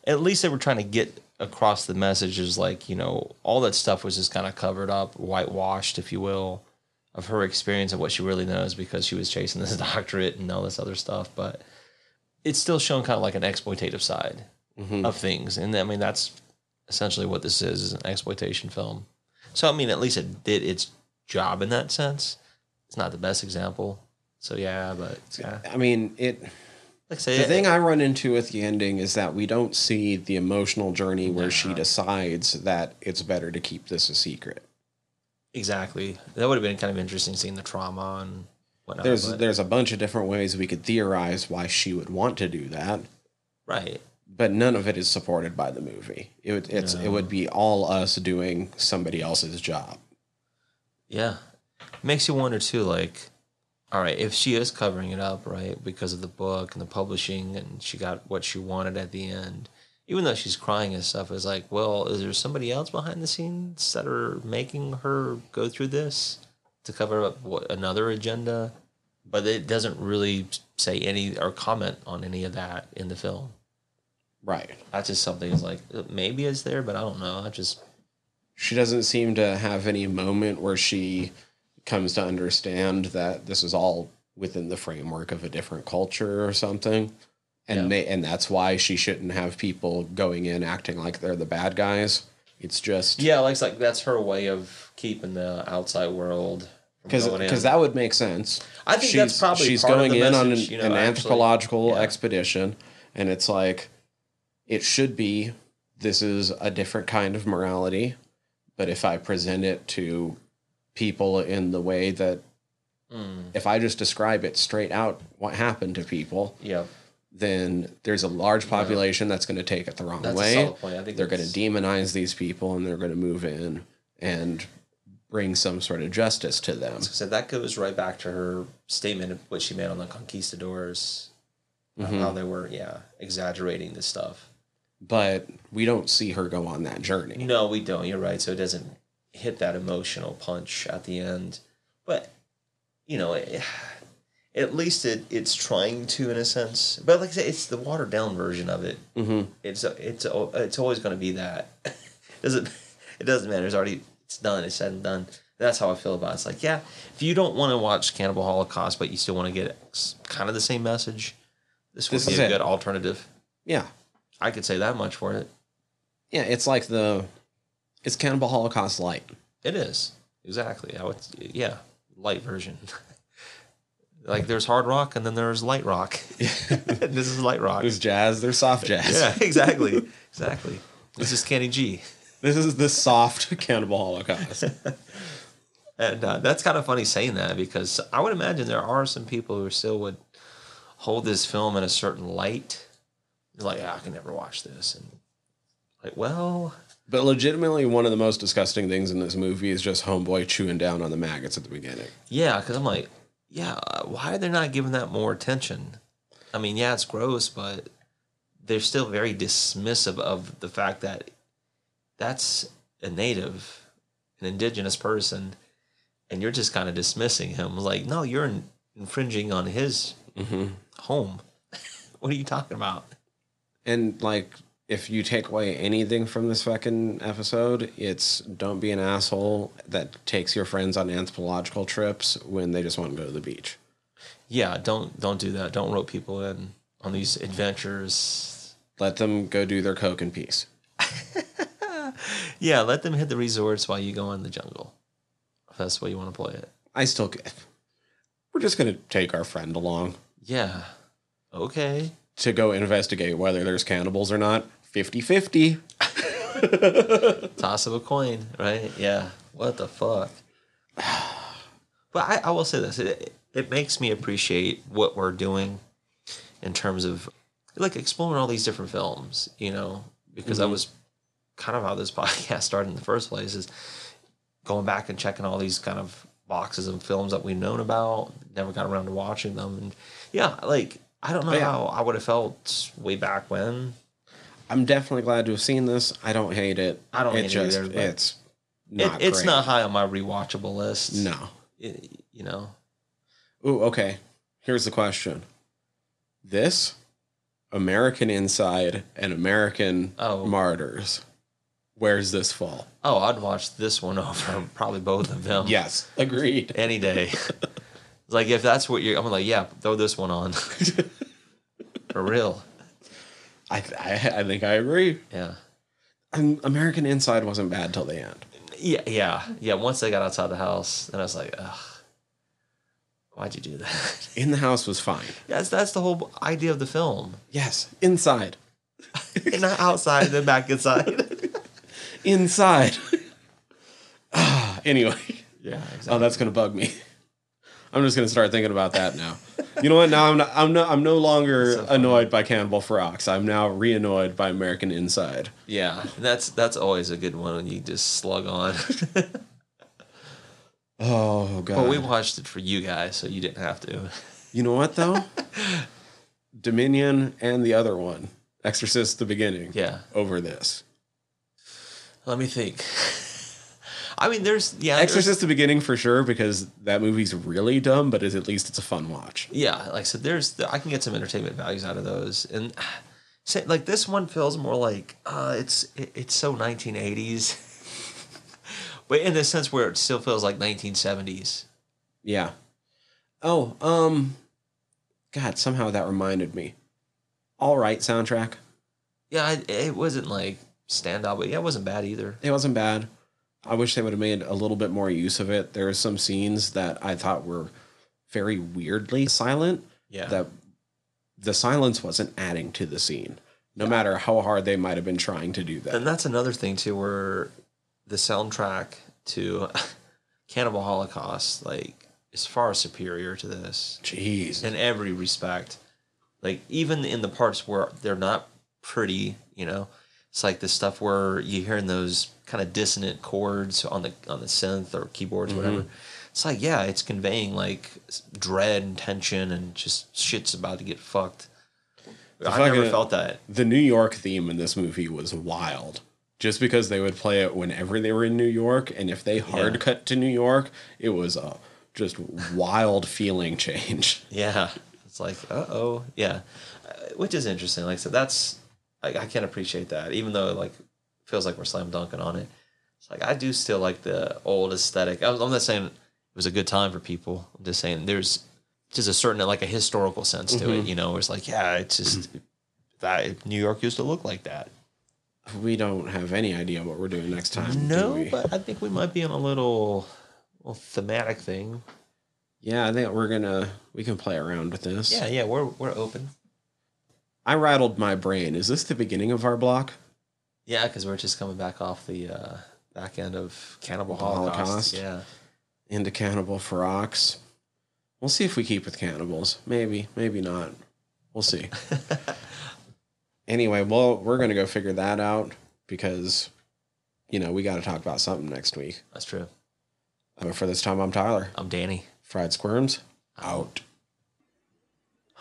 at least they were trying to get across the messages. Like you know, all that stuff was just kind of covered up, whitewashed, if you will, of her experience of what she really knows because she was chasing this doctorate and all this other stuff. But it's still shown kind of like an exploitative side mm-hmm. of things, and I mean that's essentially what this is is an exploitation film. So I mean, at least it did its job in that sense. It's not the best example. So yeah, but yeah, I mean, it. Like say, The thing I run into with the ending is that we don't see the emotional journey where she decides that it's better to keep this a secret. exactly that would have been kind of interesting seeing the trauma and whatnot. There's but- there's a bunch of different ways we could theorize why she would want to do that, right. but none of it is supported by the movie. It would it's it would be all us doing somebody else's job. Yeah. Makes you wonder too, like, all right, if she is covering it up, right, because of the book and the publishing and she got what she wanted at the end, even though she's crying and stuff, it's like, well, is there somebody else behind the scenes that are making her go through this to cover up what another agenda? But it doesn't really say any or comment on any of that in the film. Right. That's just something is like uh, maybe it's there, but I don't know. I just She doesn't seem to have any moment where she comes to understand that this is all within the framework of a different culture or something. And Yeah. may, and that's why she shouldn't have people going in acting like they're the bad guys. It's just yeah, like it's like that's her way of keeping the outside world because because that would make sense. I think that's probably she's going in on an, you know, an anthropological Yeah. expedition, and it's like it should be. This is a different kind of morality, but if I present it to people in the way that, Mm, if I just describe it straight out, what happened to people, yeah, then there's a large population that's going to take it the wrong that's way. I think They're going to demonize these people, and they're going to move in and bring some sort of justice to them. So that goes right back to her statement of what she made on the conquistadors, Mhm. how they were, yeah, exaggerating this stuff. But we don't see her go on that journey. No, we don't. You're right. So it doesn't hit that emotional punch at the end, but you know, it, at least it it's trying to in a sense. But like I said, it's the watered down version of it. hmm It's it's it's always going to be that. doesn't it doesn't matter. It's already it's done. It's said and done. That's how I feel about it. It's like yeah, if you don't want to watch Cannibal Holocaust, but you still want to get kind of the same message, this would This be a it. good alternative. Yeah. I could say that much for it. Yeah, it's like the it's Cannibal Holocaust light. It is exactly. I would, yeah, light version. like there's hard rock and then there's light rock. this is light rock. There's jazz, there's soft jazz. Yeah, exactly, exactly. This is Kenny G, This is the soft Cannibal Holocaust. and uh, that's kind of funny saying that because I would imagine there are some people who still would hold this film in a certain light. They're like, yeah, I can never watch this, and like, well, but legitimately one of the most disgusting things in this movie is just homeboy chewing down on the maggots at the beginning. Yeah, because I'm like, yeah, why are they not giving that more attention? I mean, yeah, it's gross, but they're still very dismissive of the fact that that's a native, an indigenous person, and you're just kind of dismissing him. Like, no, you're in, infringing on his Mm-hmm. home. what are you talking about? And like if you take away anything from this fucking episode, it's don't be an asshole that takes your friends on anthropological trips when they just want to go to the beach. Yeah, don't don't do that. Don't rope people in on these adventures. Let them go do their coke in peace. Yeah, let them hit the resorts while you go in the jungle. If that's the way you want to play it. I still get. we're just gonna take our friend along. Yeah. Okay. To go investigate whether there's cannibals or not 50-50 Toss of a coin, right? Yeah. What the fuck? But I, I will say this: it, it makes me appreciate what we're doing in terms of like exploring all these different films. You know, because that mm-hmm. was kind of how this podcast started in the first place. Is going back and checking all these kind of boxes of films that we've known about, never got around to watching them, and yeah, like I don't know how I would have felt way back when. i'm definitely glad to have seen this i don't hate it I don't it hate it just either, but it's It, not it's great. not high on my rewatchable list. no It- you know. Ooh, okay here's the question this american inside and american Oh. martyrs where's this fall Oh, I'd watch this one over probably both of them. yes agreed Any day. like if that's what you're I'm like, yeah, throw this one on. For real. I, I i think i agree Yeah. Um, american inside wasn't bad till the end Yeah, yeah. Yeah. Once they got outside the house, then I was like, ugh. Why'd you do that? in the house was fine Yes, that's the whole idea of the film. yes inside And not outside, then back inside. inside ah, anyway yeah, Oh, that's gonna bug me. I'm just gonna start thinking about that now. You know what? Now I'm not, I'm no I'm no longer So annoyed by Cannibal Ferox. I'm now re-annoyed by American Inside. Yeah. That's that's always a good one when you just slug on. Oh god. Well, we watched it for you guys, so you didn't have to. you know what though? Dominion and the other one, Exorcist: The Beginning. Yeah. Over this, Let me think. I mean, there's yeah, Exorcist: The Beginning for sure because that movie's really dumb, but is at least it's a fun watch. Yeah, like I said, there's I can get some entertainment values out of those, and Say, like this one feels more like uh, it's it, it's so 1980s, but in the sense where it still feels like 1970s. Yeah. Oh, um, God, somehow that reminded me. All right, soundtrack. Yeah, it, it wasn't like standout, but yeah, it wasn't bad either. It wasn't bad. I wish they would have made a little bit more use of it. There are some scenes that I thought were very weirdly silent. Yeah, That the silence wasn't adding to the scene, no matter how hard they might have been trying to do that. and that's another thing too, where the soundtrack to Cannibal Holocaust like is far superior to this. Jeez. in every respect. Like even in the parts where they're not pretty, you know, it's like the stuff where you hearing those kind of dissonant chords on the on the synth or keyboards, or whatever. It's like yeah, it's conveying like dread and tension and just shit's about to get fucked. I never felt that. The New York theme in this movie was wild. Just because they would play it whenever they were in New York, and if they hard Yeah. cut to New York, it was a just wild feeling change. Yeah, it's like uh oh, yeah, which is interesting. Like so, that's I, I can appreciate that, even though it like feels like we're slam dunking on it. It's like I do still like the old aesthetic. I'm, I'm not saying it was a good time for people. I'm just saying there's just a certain like a historical sense to it. Mm-hmm. You know, where it's like yeah, it's just that New York used to look like that. We don't have any idea what we're doing next time. No, but I think we might be on a little, little thematic thing. yeah, I think we're gonna we can play around with this. Yeah, yeah, we're we're open. I rattled my brain. Is this the beginning of our block? Yeah, because we're just coming back off the uh, back end of Cannibal Holocaust. Holocaust. Yeah. Into Cannibal for Ferox. We'll see if we keep with cannibals. Maybe, maybe not. We'll see. anyway, well, we're gonna go figure that out because you know we got to talk about something next week. That's true. But for this time, I'm Tyler. I'm Danny. Fried Squirms out.